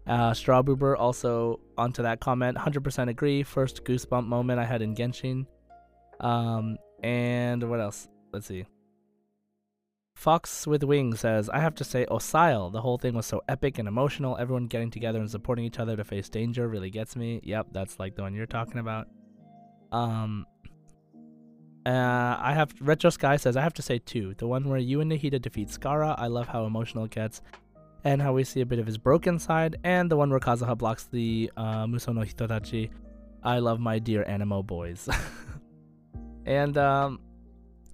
Uh, Strawboober also onto that comment. 100% agree. First goosebump moment I had in Genshin. Um, and what else? Let's see. Fox with Wings says, I have to say, Osial, the whole thing was so epic and emotional. Everyone getting together and supporting each other to face danger really gets me. Yep, that's like the one you're talking about. Um, uh, I have Retro Sky says, I have to say two. The one where you and Nahida defeat Scara, I love how emotional it gets and how we see a bit of his broken side. And the one where Kazuha blocks the uh, Musou no Hitotachi. I love my dear Anemo boys. and um,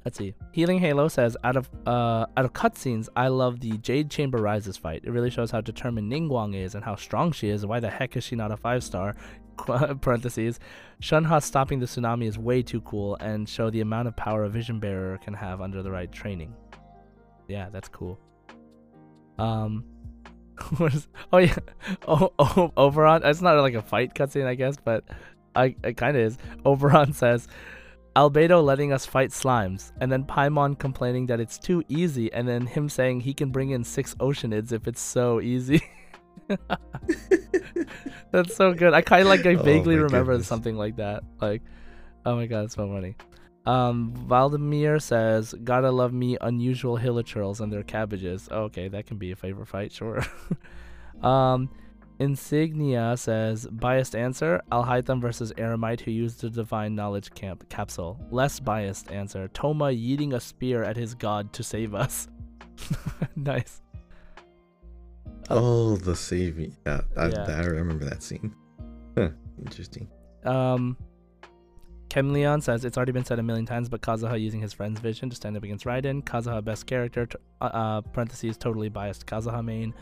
Let's see. Healing Halo says, out of uh out of cutscenes, I love the Jade Chamber Rises fight. It really shows how determined Ningguang is and how strong she is. Why the heck is she not a five star? Parentheses. Shenhe stopping the tsunami is way too cool and show the amount of power a Vision Bearer can have under the right training. Yeah, that's cool. Um, what is? Oh yeah, oh, oh Oberon. It's not like a fight cutscene, I guess, but I it kind of is. Oberon says. Albedo letting us fight slimes, and then Paimon complaining that it's too easy, and then him saying he can bring in six Oceanids if it's so easy. That's so good. I kind of like I Oh vaguely my remember goodness. something like that. Like, oh my god, it's so funny. Um, Valdemir says, "Gotta love me unusual hilichurls and their cabbages." okay, that can be a favorite fight, sure. um, Insignia says, "Biased answer: Alhaitham versus Aramite, who used the divine knowledge camp capsule." Less biased answer: Thoma yeeting a spear at his god to save us. nice. Oh, the saving. Yeah, I, Yeah. I remember that scene. Huh, interesting. Um, Kemleon says it's already been said a million times, but Kazuha using his friend's vision to stand up against Raiden. Kazuha best character. T- uh, uh, parentheses totally biased Kazuha main.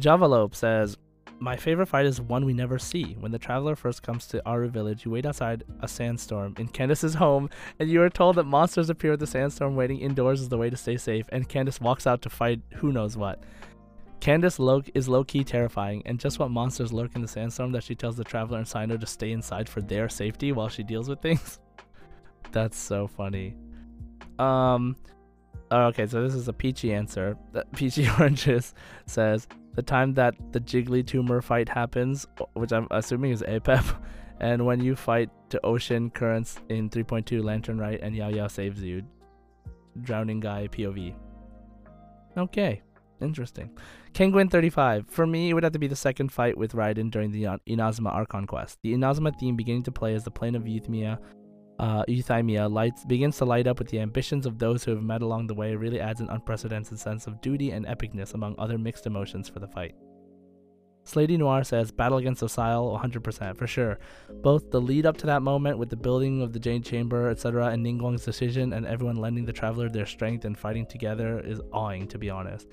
Javalope says my favorite fight is one we never see. When the traveler first comes to Aaru village, you wait outside a sandstorm in Candace's home, and you are told that monsters appear with the sandstorm waiting indoors is the way to stay safe. And Candace walks out to fight who knows what. Candace low- is low key terrifying, and just what monsters lurk in the sandstorm that she tells the traveler and Cyno to stay inside for their safety while she deals with things. That's so funny. Um, oh, okay, so this is a peachy answer. Peachy Oranges says the time that the Jiggly tumor fight happens, which I'm assuming is APEP, and when you fight to ocean currents in 3.2 Lantern Rite and Yao Yao saves you. Drowning guy POV. Okay, interesting. Kenguin 35. For me, it would have to be the second fight with Raiden during the Inazuma Archon quest. The Inazuma theme beginning to play as the plane of Euthymia, uh, Euthymia lights, begins to light up with the ambitions of those who have met along the way really adds an unprecedented sense of duty and epicness among other mixed emotions for the fight. Slady Noir says, Battle against Osial, 100%, for sure. Both the lead up to that moment with the building of the Jade Chamber, etc., and Ningguang's decision, and everyone lending the Traveler their strength and fighting together is awing, to be honest.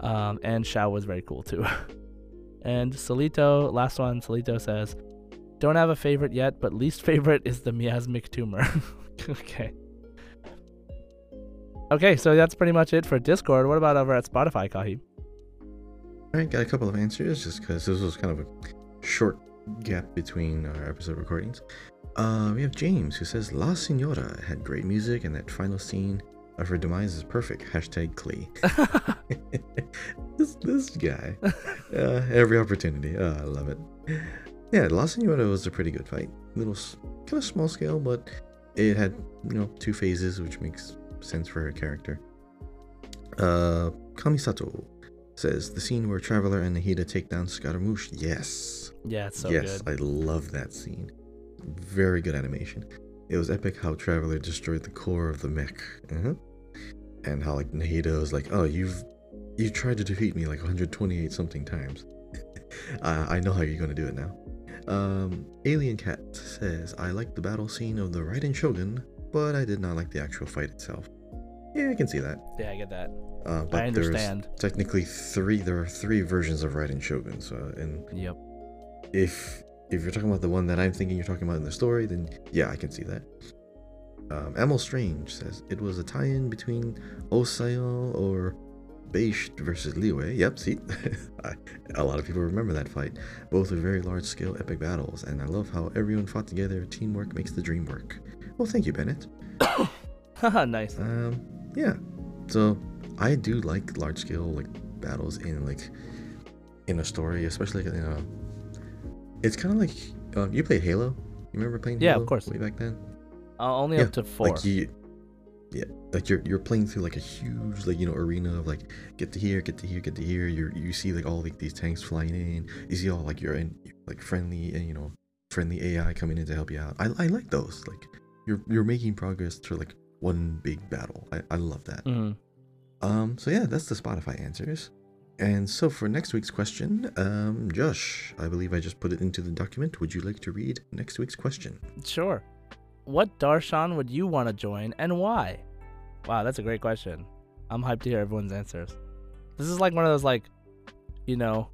Um, and Xiao was very cool too. and Solito, last one, Solito says, Don't have a favorite yet, but least favorite is the miasmic tumor. okay. Okay, so that's pretty much it for Discord. What about over at Spotify, Kahi? Right, got a couple of answers just because this was kind of a short gap between our episode recordings. Uh, we have James who says La Senora had great music and that final scene of her demise is perfect. Hashtag Klee. this this guy. Uh, every opportunity. Oh, I love it. Yeah, La Signora was a pretty good fight. Little, kind of small scale, but it had you know two phases, which makes sense for her character. Uh, Kamisato says the scene where Traveler and Nahida take down Scaramouche. Yes, yeah, it's so yes, good. Yes, I love that scene. Very good animation. It was epic how Traveler destroyed the core of the mech. Uh-huh. And how like Nahida was like, "Oh, you've you tried to defeat me like 128 something times. I I know how you're gonna do it now." Um, Alien Cat says, "I like the battle scene of the Raiden Shogun, but I did not like the actual fight itself." Yeah, I can see that. yeah, I get that. Uh, but I there's understand. technically three. There are three versions of Raiden Shogun. So, and Yep. if if you're talking about the one that I'm thinking you're talking about in the story, then yeah, I can see that. Um, Amel Strange says it was a tie-in between Osial or Beisht versus Liyue. Yep, see, a lot of people remember that fight. Both are very large-scale epic battles, and I love how everyone fought together. Teamwork makes the dream work. Well, thank you, Bennett. Haha, nice. Um, yeah. So I do like large scale like battles in like in a story, especially in a. It's kind of like uh, you played Halo. You remember playing Yeah, Halo of course. way back then? Uh, only Yeah, up to four. Like you, yeah, like you're you're playing through like a huge like you know arena of like get to here, get to here, get to here. You you see like all like these tanks flying in. You see all like you're in like friendly and you know friendly AI coming in to help you out. I I like those. Like you're you're making progress through like one big battle. I I love that. Mhm. Um, so yeah, that's the Spotify answers. And so for next week's question, um, Josh, I believe I just put it into the document. Would you like to read next week's question? Sure. What Darshan would you want to join and why? Wow, that's a great question. I'm hyped to hear everyone's answers. This is like one of those like, you know,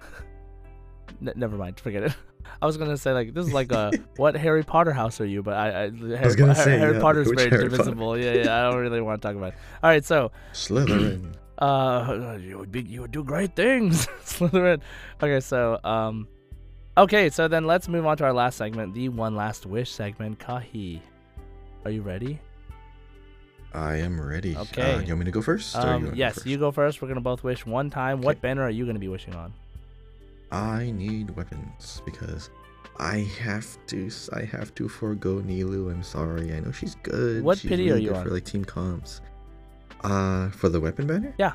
N- never mind, forget it. I was gonna say like this is like a what Harry Potter house are you? But I, I, Harry, gonna Po- say, Harry yeah, Potter's very Harry Potter? Yeah, yeah. I don't really want to talk about. it. All right, so Slytherin. Uh, you would be, you would do great things, Slytherin. Okay, so um, okay, so then let's move on to our last segment, the one last wish segment. Kahi, are you ready? I am ready. Okay. Uh, you want me to go first? or you Um, go yes, first? you go first. We're gonna both wish one time. What banner are you gonna be wishing on? I need weapons because I have to. I have to forego Nilou. I'm sorry. I know she's good. What she's pity really are you good on? for like team comps? Uh, for the weapon banner? Yeah.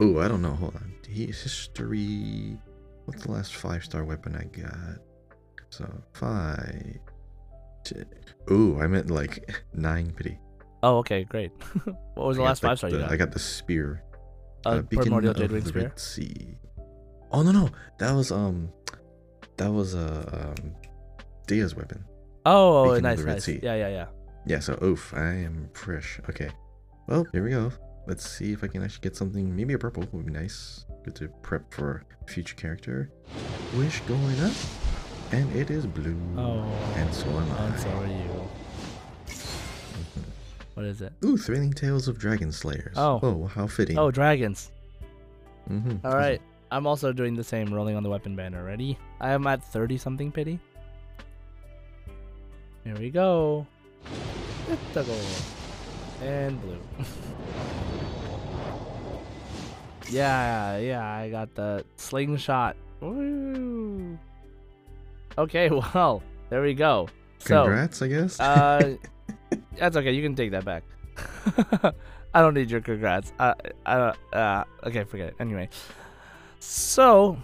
Oh, I don't know. Hold on. History. What's the last five star weapon I got? So five. Ooh, I meant like nine pity. Oh, okay, great. what was the I last five star you got? I got the spear. uh, Beacon primordial Jadewing the spear. Reed Sea. Oh no no, that was um, that was uh, um, Dehya's weapon. Oh, oh Beacon nice, nice. Sea. Yeah, yeah, yeah. Yeah, so oof, I am fresh. Okay, well here we go. Let's see if I can actually get something. Maybe a purple would be nice. Good to prep for a future character. Wish going up, and it is blue. Oh, and so am I. and so are you. Mhm. What is it? Ooh, thrilling tales of dragon slayers. Oh. oh, how fitting. Oh, dragons. mm-hmm. All right. I'm also doing the same, rolling on the weapon banner. Ready? I am at 30 something pity. Here we go. Critical. And blue. yeah, yeah, I got the slingshot. Woo. Okay, well, there we go. So, Congrats, I guess. uh, that's okay. You can take that back. I don't need your congrats. I, I, uh, okay, forget it. Anyway, so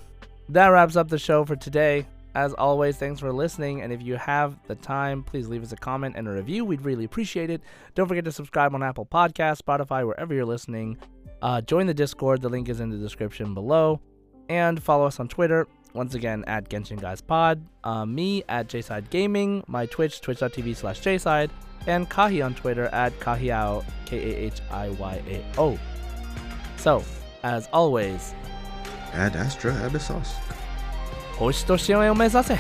that wraps up the show for today. As always, thanks for listening. And if you have the time, please leave us a comment and a review. We'd really appreciate it. Don't forget to subscribe on Apple Podcasts, Spotify, wherever you're listening. Uh, join the Discord. The link is in the description below. And follow us on Twitter. Once again, at Genshin Guys Pod. Uh, me at JSide Gaming. My Twitch, twitch.tv slash JSide. And Kahi on Twitter at Kahiyao, K A H I Y A O. So, as always, Ad Astra Abyssos. 星と幸せを目指せ。